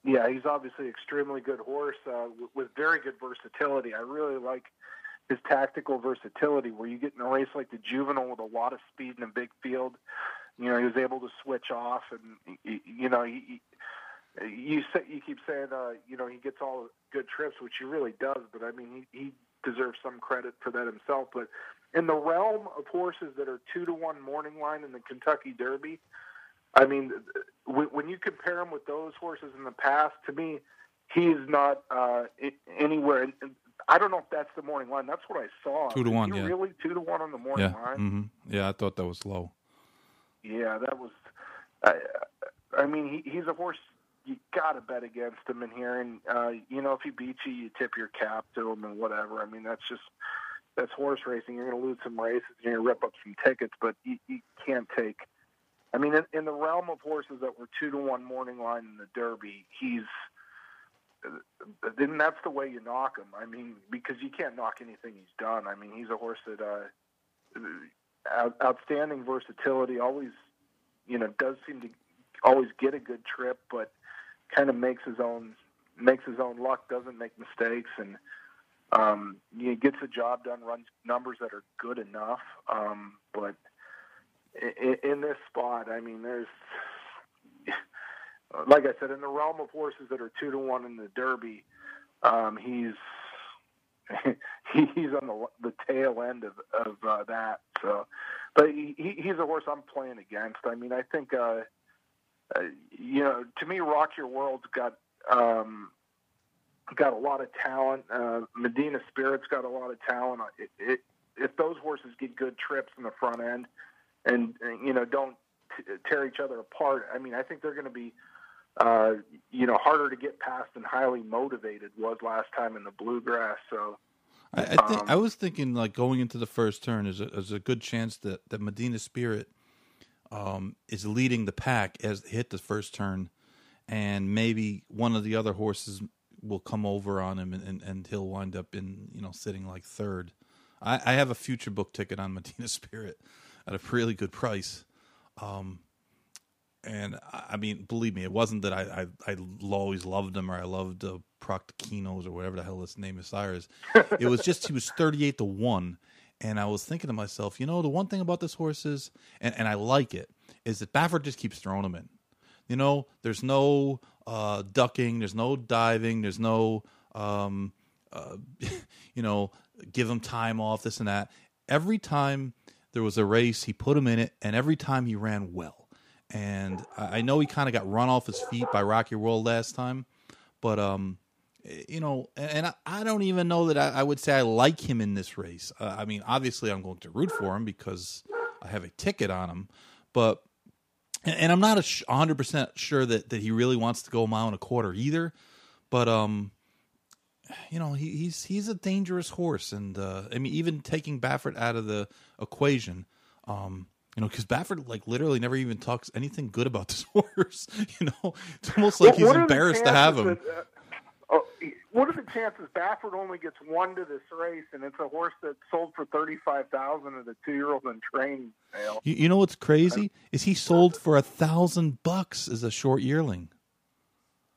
Yeah, he's obviously extremely good horse uh, with very good versatility. I really like his tactical versatility, where you get in a race like the Juvenile with a lot of speed in a big field. You know, he was able to switch off, and you know, he, you say you keep saying, uh, you know, he gets all good trips, which he really does. But I mean, he, he deserves some credit for that himself. But in the realm of horses that are two to one morning line in the Kentucky Derby, I mean, when you compare him with those horses in the past, to me, he's not uh, anywhere. I don't know if that's the morning line. That's what I saw. Two to one, yeah. Really, two to one on the morning yeah. line. Mm-hmm. Yeah, I thought that was low. Yeah, that was. I, I mean, he, he's a horse you got to bet against him in here, and uh, you know if he beats you, you tip your cap to him and whatever. I mean, that's just that's horse racing. You're to lose some races, you're to rip up some tickets, but you, you can't take. I mean, in, in the realm of horses that were two to one morning line in the Derby, he's then that's the way you knock him. I mean, because you can't knock anything he's done. I mean, he's a horse that uh, outstanding versatility. Always, you know, does seem to always get a good trip, but kind of makes his own makes his own luck. Doesn't make mistakes, and um, he gets the job done. Runs numbers that are good enough, um, but in, in this spot, I mean, there's like I said, in the realm of horses that are two to one in the Derby, um, he's he's on the the tail end of of uh, that. So, but he, he's a horse I'm playing against. I mean, I think uh, uh, you know, to me, Rock Your World's got um, got a lot of talent. Uh, Medina Spirit's got a lot of talent. It, it, if those horses get good trips in the front end, and, and you know don't t- tear each other apart, I mean, I think they're going to be uh, you know, harder to get past and highly motivated was last time in the bluegrass. So I, I think um, I was thinking like going into the first turn is a, is a good chance that that Medina Spirit um, is leading the pack as they hit the first turn, and maybe one of the other horses will come over on him, and, and, and he'll wind up in you know sitting like third. I, I have a future book ticket on Medina Spirit at a really good price. Um, and I mean, believe me, it wasn't that I I, I always loved him or I loved uh, Proctikinos or whatever the hell his name is Cyrus. it was just he was thirty eight to one, and I was thinking to myself, you know, the one thing about this horse is, and, and I like it, is that Baffert just keeps throwing him in. You know, there's no uh, ducking, there's no diving, there's no, um, uh, you know, give him time off, this and that. Every time there was a race, he put him in it, and every time he ran well. And I know he kind of got run off his feet by Rock Your World last time, but um, you know, and I, I don't even know that I, I, would say I like him in this race. Uh, I mean, obviously, I'm going to root for him because I have a ticket on him, but and, and I'm not a 100% sure that, that he really wants to go a mile and a quarter either. But um, you know, he, he's he's a dangerous horse, and uh, I mean, even taking Baffert out of the equation, um, you know, because Baffert like literally never even talks anything good about this horse. You know, it's almost like well, he's embarrassed to have him. That, uh, what are the chances Baffert only gets one to this race, and it's a horse that sold for thirty five thousand at a two year old in training sale? You, you, know what's crazy is he sold for a thousand bucks as a short yearling.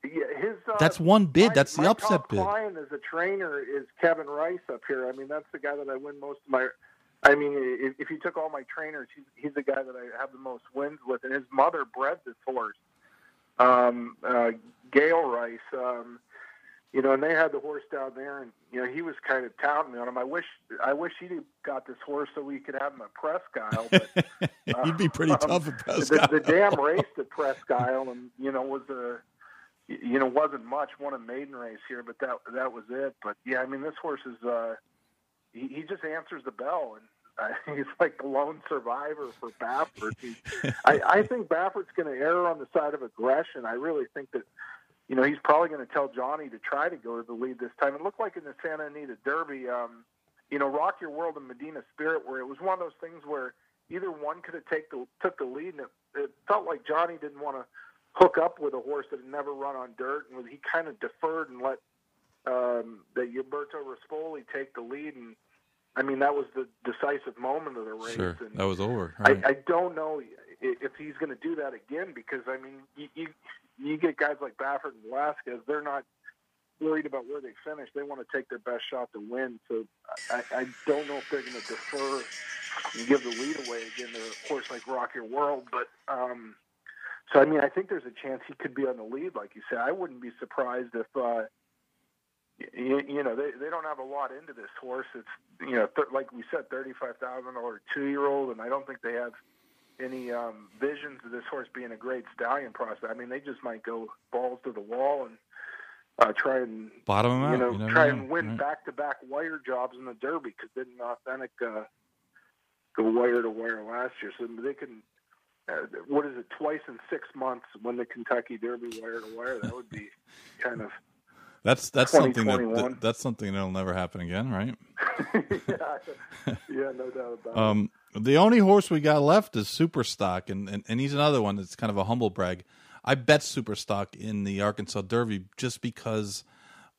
Yeah, his uh, that's one bid. My, that's the upset bid. Client as a trainer is Kevin Rice up here. I mean, that's the guy that I win most of my. I mean, if, if you took all my trainers, he's, he's the guy that I have the most wins with, and his mother bred this horse, um, uh, Gail Rice. Um, you know, and they had the horse down there, and you know he was kind of touting me on him. I wish, I wish he'd got this horse so we could have him at Presque Isle. But, He'd be pretty um, tough at Presque the, the dam race at Presque Isle, and you know was a, you know wasn't much. Won a maiden race here, but that that was it. But yeah, I mean this horse is, uh, he, he just answers the bell, and uh, he's like the lone survivor for Baffert. I, I think Baffert's going to err on the side of aggression. I really think that you know, he's probably going to tell Johnny to try to go to the lead this time. It looked like in the Santa Anita Derby, um, you know, Rock Your World and Medina Spirit, where it was one of those things where either one could have take the, took the lead, and it, it felt like Johnny didn't want to hook up with a horse that had never run on dirt, and he kind of deferred and let um, that Gilberto Rispoli take the lead, and I mean that was the decisive moment of the race. Sure, and that was over. Right. I, I don't know if he's going to do that again because I mean you, you you get guys like Baffert and Velazquez, they're not worried about where they finish. They want to take their best shot to win. So I, I don't know if they're going to defer and give the lead away again to a horse like Rock Your World. But um, so I mean, I think there's a chance he could be on the lead, like you said. I wouldn't be surprised if. Uh, you, you know they they don't have a lot into this horse. It's you know th- like we said, thirty five thousand dollar two year old, and I don't think they have any um, visions of this horse being a great stallion prospect. I mean, they just might go balls to the wall and uh, try and bottom you out. know You never try know, and win back to back wire jobs in the Derby because didn't authentic uh, go wire to wire last year, so they can. Uh, what is it? Twice in six months, win the Kentucky Derby wire to wire. That would be kind of That's that's something that, that that's something that'll never happen again, right? yeah, yeah, no doubt about it. The only horse we got left is Superstock, and, and and he's another one that's kind of a humble brag. I bet Superstock in the Arkansas Derby just because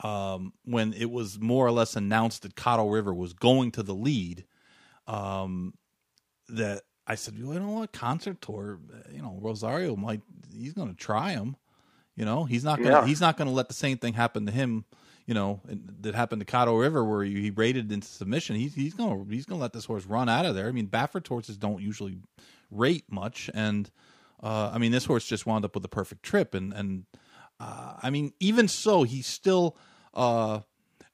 um, when it was more or less announced that Caddo River was going to the lead, um, that I said, well, you know what, concert tour, you know, Rosario might he's going to try him. You know, he's not gonna Yeah. he's not gonna let the same thing happen to him. You know, that happened to Caddo River where he, he rated into submission. He's he's gonna he's gonna let this horse run out of there. I mean, Baffert horses don't usually rate much, and uh, I mean, this horse just wound up with a perfect trip, and and uh, I mean, even so, he's still. Uh,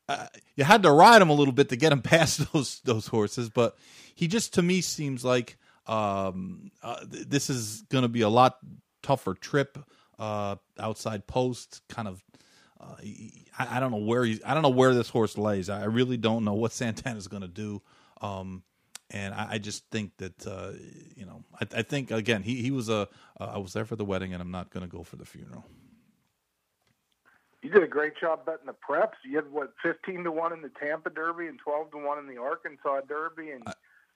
uh, you had to ride him a little bit to get him past those those horses, but he just to me seems like um, uh, th- this is going to be a lot tougher trip uh, outside post. Kind of, uh, I, I don't know where he's. I don't know where this horse lays. I really don't know what Santana's going to do. Um, and I, I just think that uh, you know, I, I think again, he he was a. Uh, I was there for the wedding, and I'm not going to go for the funeral. You did a great job betting the preps. You had what fifteen to one in the Tampa Derby and twelve to one in the Arkansas Derby, and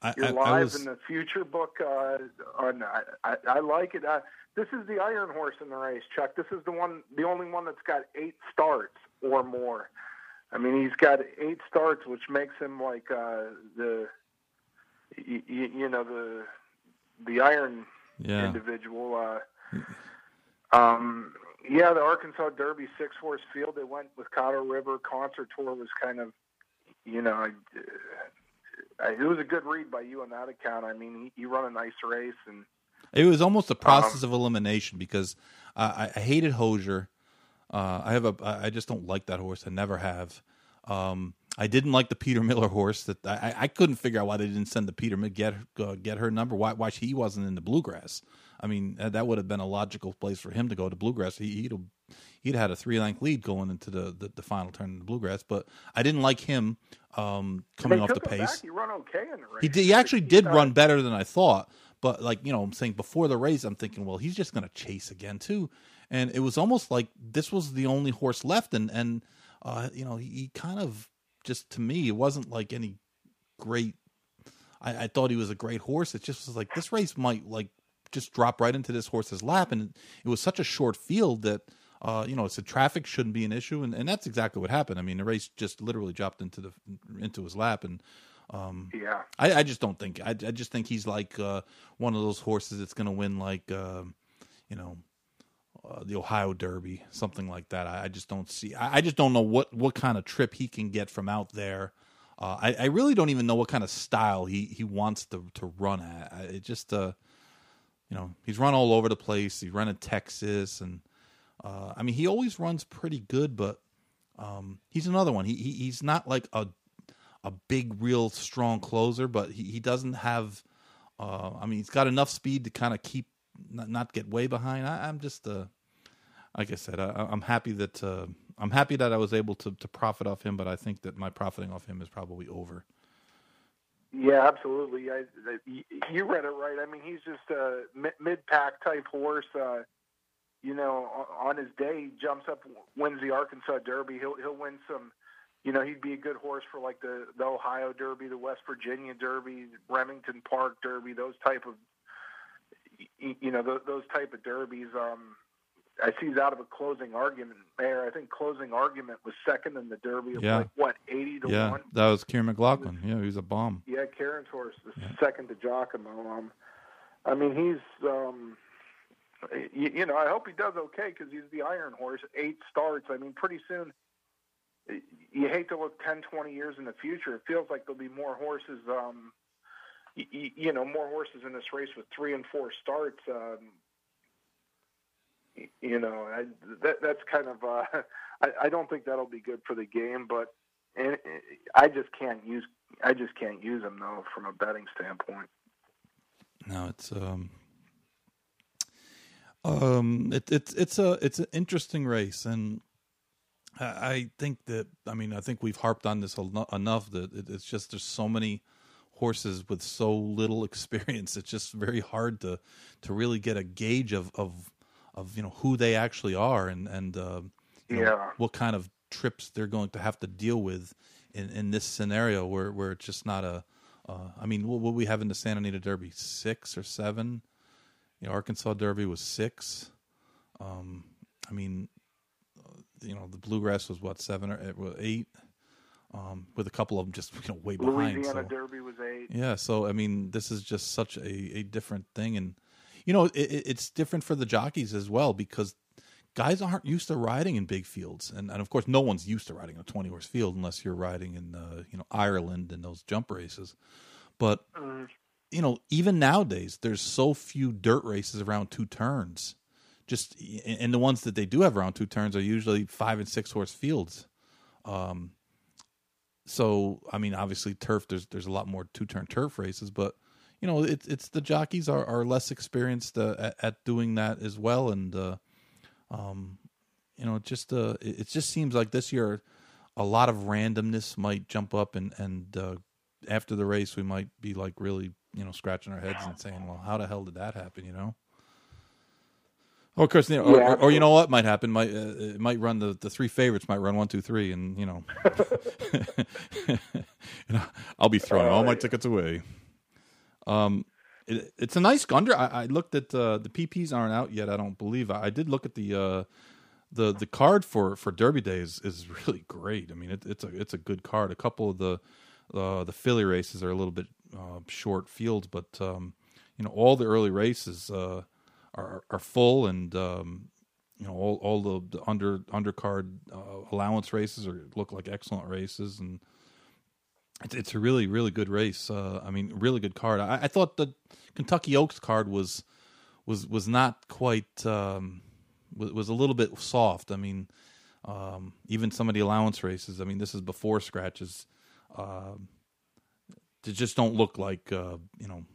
I, you're I- I live was- in the future book. Uh, on I, I, I like it. Uh, this is the Iron Horse in the race, Chuck. This is the one, the only one that's got eight starts or more. I mean, he's got eight starts, which makes him like uh, the, you, you know, the the Iron yeah. individual. Uh, um, yeah, the Arkansas Derby six horse field. They went with Caddo River. Concert Tour was kind of, you know, I, I, it was a good read by you on that account. I mean, he run a nice race, and It was almost a process Um, of elimination because I, I hated Hozier. Uh, I have a. I just don't like that horse. I never have. Um, I didn't like the Peter Miller horse. That I, I- couldn't figure out why they didn't send the Peter Miller get uh, get her number. Why why he wasn't in the bluegrass? I mean, uh, that would have been a logical place for him to go to bluegrass. He, he'd have, he'd had a three length lead going into the, the, the final turn in the bluegrass. But I didn't like him um, coming off the pace. Back. He run okay in the race. He did, he actually did Uh, run better than I thought. But like you know, I'm saying before the race, I'm thinking, well, he's just going to chase again too. And it was almost like this was the only horse left, and and uh, you know, he, he kind of just to me, it wasn't like any great. I, I thought he was a great horse. It just was like this race might like just drop right into this horse's lap, and it was such a short field that. Uh, you know, it's the traffic shouldn't be an issue, and, and that's exactly what happened. I mean, the race just literally dropped into the into his lap, and um, Yeah. I, I just don't think. I, I just think he's like uh, one of those horses that's going to win, like uh, you know, uh, the Ohio Derby, something like that. I, I just don't see. I, I just don't know what what kind of trip he can get from out there. Uh, I, I really don't even know what kind of style he, he wants to to run at. It just uh, you know, he's run all over the place. He run in Texas, and uh, I mean, he always runs pretty good, but um, he's another one. He, he he's not like a a big, real strong closer, but he, he doesn't have. Uh, I mean, he's got enough speed to kind of keep not, not get way behind. I, I'm just uh, like I said, I, I'm happy that uh, I'm happy that I was able to to profit off him, but I think that my profiting off him is probably over. Yeah, absolutely. I, I, you- read it right. I mean, he's just a mid pack type horse. Uh, you know, on, his day, he jumps up, wins the Arkansas Derby. He'll he'll win some. You know, he'd be a good horse for like the the Ohio Derby, the West Virginia Derby, Remington Park Derby, those type of. You know, those, those type of derbies. Um, I see he's out of a closing argument there. I think closing argument was second in the Derby. Of Yeah. like, what eighty to yeah, one. that was Kiaran McLaughlin. Yeah, he was a bomb. Yeah, Kiaran's horse, the second to Giacomo. Um, I mean, he's, um, you, you know, I hope he does okay because he's the Iron Horse. Eight starts. I mean, pretty soon you hate to look 10, 20 years in the future. It feels like there'll be more horses, um, you, know, more horses in this race with three and four starts. Um, you know, I, that, that's kind of, uh, I, I don't think that'll be good for the game, but and I just can't use, I just can't use them though from a betting standpoint. No, it's um, um, it, it's it's a it's an interesting race, and I, think that I mean I think we've harped on this enough that it, it's just there's so many horses with so little experience. It's just very hard to to really get a gauge of of of you know who they actually are and and uh, yeah know, what kind of trips they're going to have to deal with in in this scenario where where it's just not a. Uh, I mean, what, what we have in the Santa Anita Derby six or seven you know, Arkansas Derby was six. Um, I mean, uh, you know, the Bluegrass was what seven or eight, um, with a couple of them just you know way behind. Louisiana so. Derby was eight. Yeah, so I mean, this is just such a, a different thing, and you know, it, it's different for the jockeys as well because guys aren't used to riding in big fields, and, and of course, no one's used to riding a twenty horse field unless you're riding in uh, you know Ireland and those jump races. But mm you know, even nowadays, there's so few dirt races around two turns. Just and the ones that they do have around two turns are usually five and six horse fields. Um, so I mean, obviously, turf. There's there's a lot more two turn turf races, but you know, it's it's the jockeys are, are less experienced uh, at, at, doing that as well, and uh, um, you know, just uh, it, it, just seems like this year a lot of randomness might jump up, and and uh, after the race we might be like really you know, scratching our heads and saying, "Well, how the hell did that happen?" You know. Oh, of course, you know, or, or, or, you know what might happen? Might uh, it might run the, the three favorites might run one, two, three, and you know, know I'll be throwing all my tickets away. Um, it, it's a nice under. I, I looked at uh, the PPs aren't out yet. I don't believe. I, I did look at the uh, the the card for for Derby Day is, is really great. I mean, it, it's a it's a good card. A couple of the uh, the filly races are a little bit uh, short fields, but um, you know all the early races uh, are are full, and um, you know all all the, the under undercard uh, allowance races are look like excellent races, and it's, it's a really really good race. Uh, I mean, really good card. I, I, thought the Kentucky Oaks card was was was not quite um, was, was a little bit soft. I mean. Um, even some of the allowance races. I mean, this is before scratches. Uh, they just don't look like uh, you know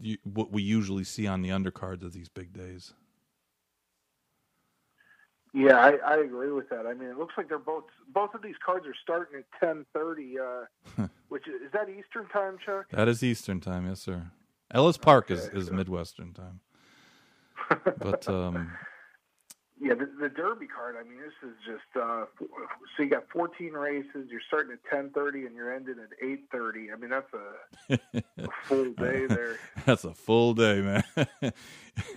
you, what we usually see on the undercards of these big days. Yeah, I, I agree with that. I mean, it looks like they're both both of these cards are starting at ten thirty, uh, which is, is that Eastern time, Chuck? That is Eastern time, yes, sir. Ellis Park okay, is, is so. Midwestern time, but um, yeah, the, the Derby card. I mean, this is just uh, so you got 14 races. You're starting at 10:30 and you're ending at 8:30. I mean, that's a, a full day there. That's a full day, man.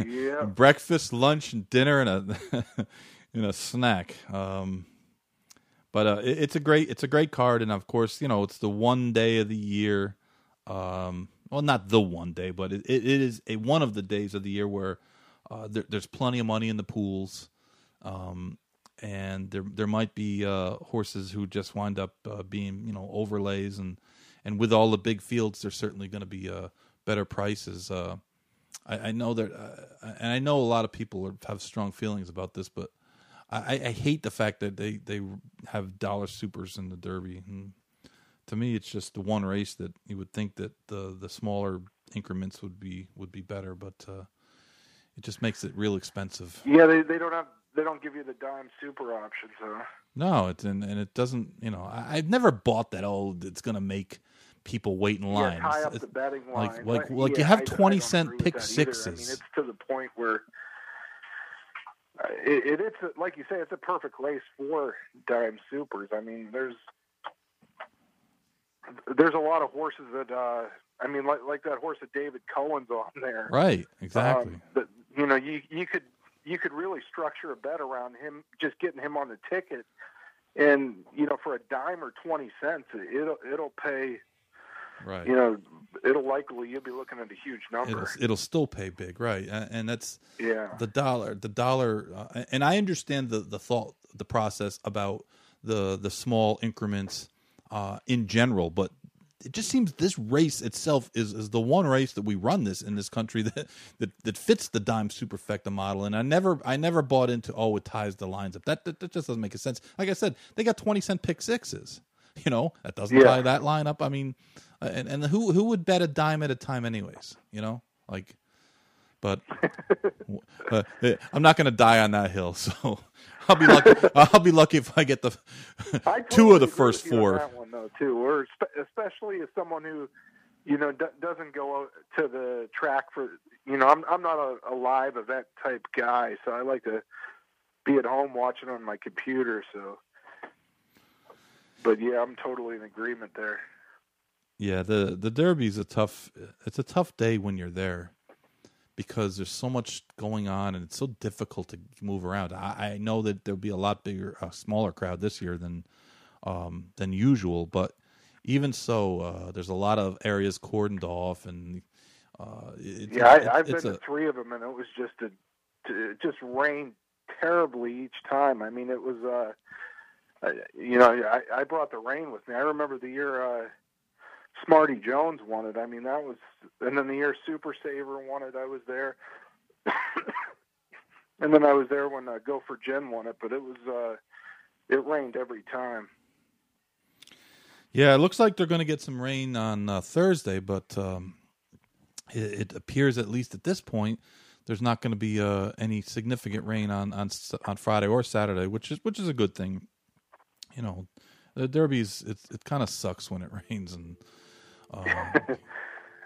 yeah. Breakfast, lunch, and dinner, and a and a snack. Um, but uh, it, it's a great it's a great card, and of course, you know, it's the one day of the year. Um, well, not the one day, but it, it is a one of the days of the year where uh, there, there's plenty of money in the pools, um, and there there might be uh, horses who just wind up uh, being you know overlays, and and with all the big fields, there's certainly going to be uh, better prices. Uh, I, I, know that, uh, and I know a lot of people have strong feelings about this, but I, I, hate the fact that they they have dollar supers in the Derby. And to me, it's just the one race that you would think that the the smaller increments would be would be better, but it just makes it real expensive. Yeah, they they don't have they don't give you the dime super option, so. No, it's and, and it doesn't. You know, I, have never bought that. Oh, it's going to make people wait in line. Yeah, tie up the betting line. Like like, like yeah, you have twenty cent pick sixes. I mean, it's to the point where. Uh, it, it, it's a, like you say, it's a perfect race for dime supers. I mean, there's there's a lot of horses that uh, I mean, like like that horse that David Cohen's on there. Right. Exactly. Um, but you know, you you could you could really structure a bet around him, just getting him on the ticket, and you know, for a dime or twenty cents, it'll it'll pay. Right. You know, it'll likely you'll be looking at a huge number. It'll, it'll still pay big, right? And that's yeah the dollar, the dollar, uh, and I understand the the thought, the process about the the small increments uh, in general, but it just seems this race itself is, is the one race that we run this in this country that, that that fits the dime superfecta model. And I never I never bought into oh it ties the lines up. That that, that just doesn't make a sense. Like I said, they got twenty cent pick sixes. You know that doesn't Yeah. tie that line up. I mean, uh, and and who who would bet a dime at a time anyways? You know, like, but uh, I'm not going to die on that hill. So I'll be lucky. I'll be lucky if I get the I two of the first on four. that one though too, or especially as someone who, you know, d- doesn't go to the track for. You know, I'm I'm not a, a live event type guy, so I like to be at home watching on my computer. So, but yeah, I'm totally in agreement there. Yeah, the the Derby's a tough. It's a tough day when you're there because there's so much going on and it's so difficult to move around. I, I know that there'll be a lot bigger, a smaller crowd this year than um, than usual, but even so, uh, there's a lot of areas cordoned off and. Uh, it, Yeah, it- I, I've it's been a- to three of them, and it was just a, it just rained terribly each time. I mean, it was, uh, uh, you know, I, I brought the rain with me. I remember the year uh, Smarty Jones won it. I mean, that was, and then the year Super Saver won it. I was there, and then I was there when uh, Go for Gin won it. But it was, uh, it rained every time. Yeah, it looks like they're going to get some rain on uh, Thursday, but um, it, it appears, at least at this point, there's not going to be uh, any significant rain on, on on Friday or Saturday, which is which is a good thing. You know, the Derby's it it kind of sucks when it rains, and um,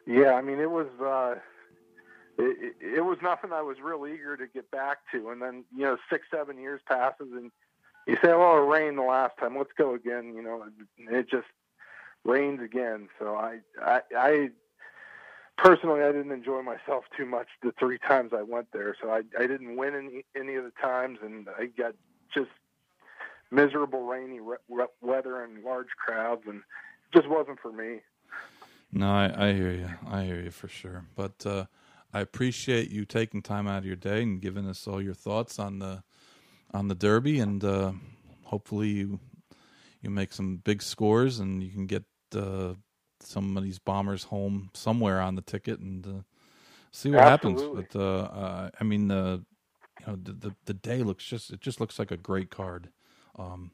Yeah, I mean, it was uh, it, it, was nothing I was real eager to get back to, and then you know, six seven years passes, and you say, "Well, it rained the last time. Let's go again." You know, it just rains again. So I, I, I personally, I didn't enjoy myself too much the three times I went there. So I, I didn't win any any of the times, and I got just miserable rainy re- re- weather and large crowds, and it just wasn't for me. No, I, I hear you, I hear you for sure. But uh, I appreciate you taking time out of your day and giving us all your thoughts on the on the Derby, and uh, hopefully you you make some big scores and you can get uh, some of these bombers home somewhere on the ticket and uh, see what Absolutely. happens. But uh, uh, I mean, uh, you know, the, the the day looks just it just looks like a great card. Um,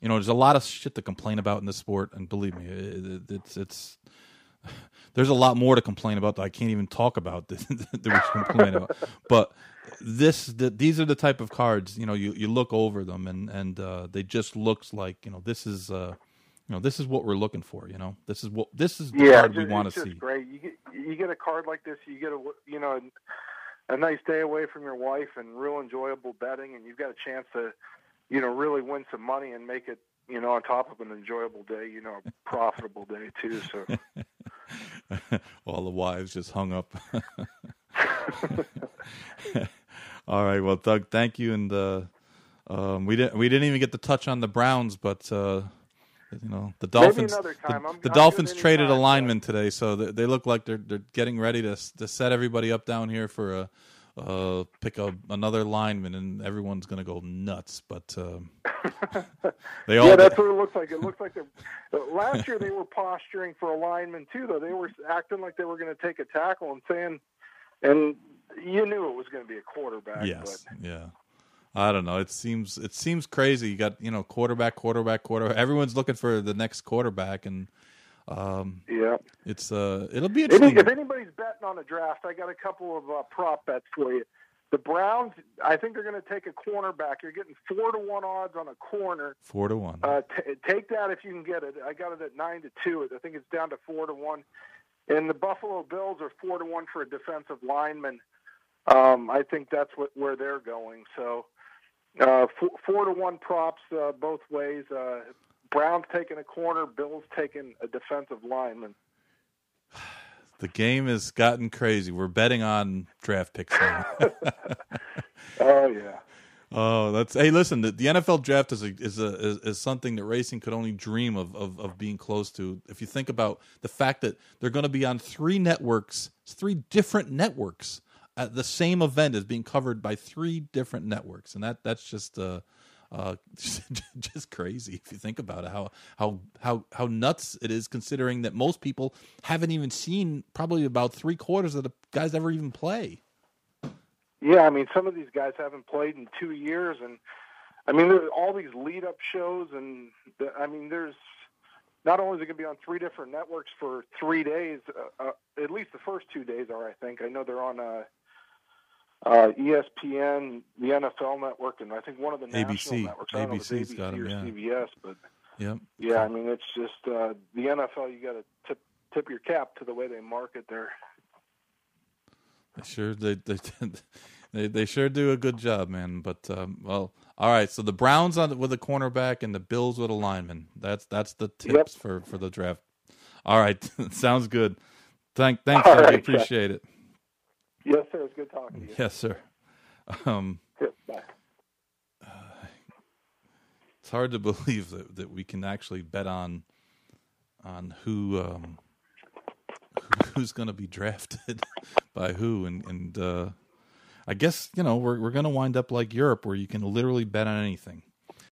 you know, there's a lot of shit to complain about in this sport, and believe me, it, it, it's it's there's a lot more to complain about that I can't even talk about that, we complain about. But this, the, these are the type of cards. You know, you, you look over them and and uh, they just looks like you know this is uh, you know this is what we're looking for. You know, this is what this is the yeah, card we want to see. great. You get you get a card like this, you get a you know a nice day away from your wife and real enjoyable betting, and you've got a chance to you know really win some money and make it you know on top of an enjoyable day, you know, a profitable day too. So All the wives just hung up. All right, well, Doug, thank you, and uh, um, we didn't we didn't even get to touch on the Browns, but uh, you know the Dolphins. The, I'm- the I'm Dolphins traded a anytime, lineman today, so they, they look like they're they're getting ready to to set everybody up down here for a. Uh, pick up another lineman and everyone's gonna go nuts. But um, they all yeah, that's what it looks like. It looks like they're last year they were posturing for a lineman too, though they were acting like they were going to take a tackle and saying, and you knew it was going to be a quarterback. Yes. but Yeah. I don't know. It seems it seems crazy. You got you know quarterback, quarterback, quarterback. Everyone's looking for the next quarterback, and um, yeah. it's uh it'll be interesting. if anybody's betting on a draft, I got a couple of uh, prop bets for you. The Browns, I think they're going to take a cornerback. You're getting four to one odds on a corner. Four to one. Uh, t- take that if you can get it. I got it at nine to two. I think it's down to four to one. And the Buffalo Bills are four to one for a defensive lineman. Um, I think that's what where they're going. So uh, four, four to one props uh, both ways. Uh, Browns taking a corner, Bills taking a defensive lineman. the game has gotten crazy. We're betting on draft picks now. Oh yeah. Oh, that's hey. Listen, the, the NFL draft is a, is a is, is something that racing could only dream of, of of being close to. If you think about the fact that they're going to be on three networks, three different networks, at the same event is being covered by three different networks, and that that's just uh, Uh, just crazy if you think about it. How how how how nuts it is, considering that most people haven't even seen probably about three quarters of the guys ever even play. Yeah, I mean, some of these guys haven't played in two years, and I mean, there's all these lead-up shows, and the, I mean, there's not only is it going to be on three different networks for three days, uh, uh, at least the first two days are, I think. I know they're on uh, uh, ESPN, the NFL network, and I think one of the ABC. national networks. I ABC's it's ABC got 'em, or yeah. CBS, but Yep. yeah, I mean, it's just uh, the NFL. You got to tip tip your cap to the way they market their They sure they they they, they sure do a good job, man. But um, well, all right. So the Browns on the, with a cornerback and the Bills with a lineman. That's that's the tips Yep. for for the draft. All right, sounds good. Thank thanks. I right, Jeff. appreciate it. Yes, sir. It's good talking to you. Yes, sir. Um, Yep, Bye. it's hard to believe that, that we can actually bet on on who um, who's going to be drafted by who, and and uh, I guess you know we're we're going to wind up like Europe, where you can literally bet on anything.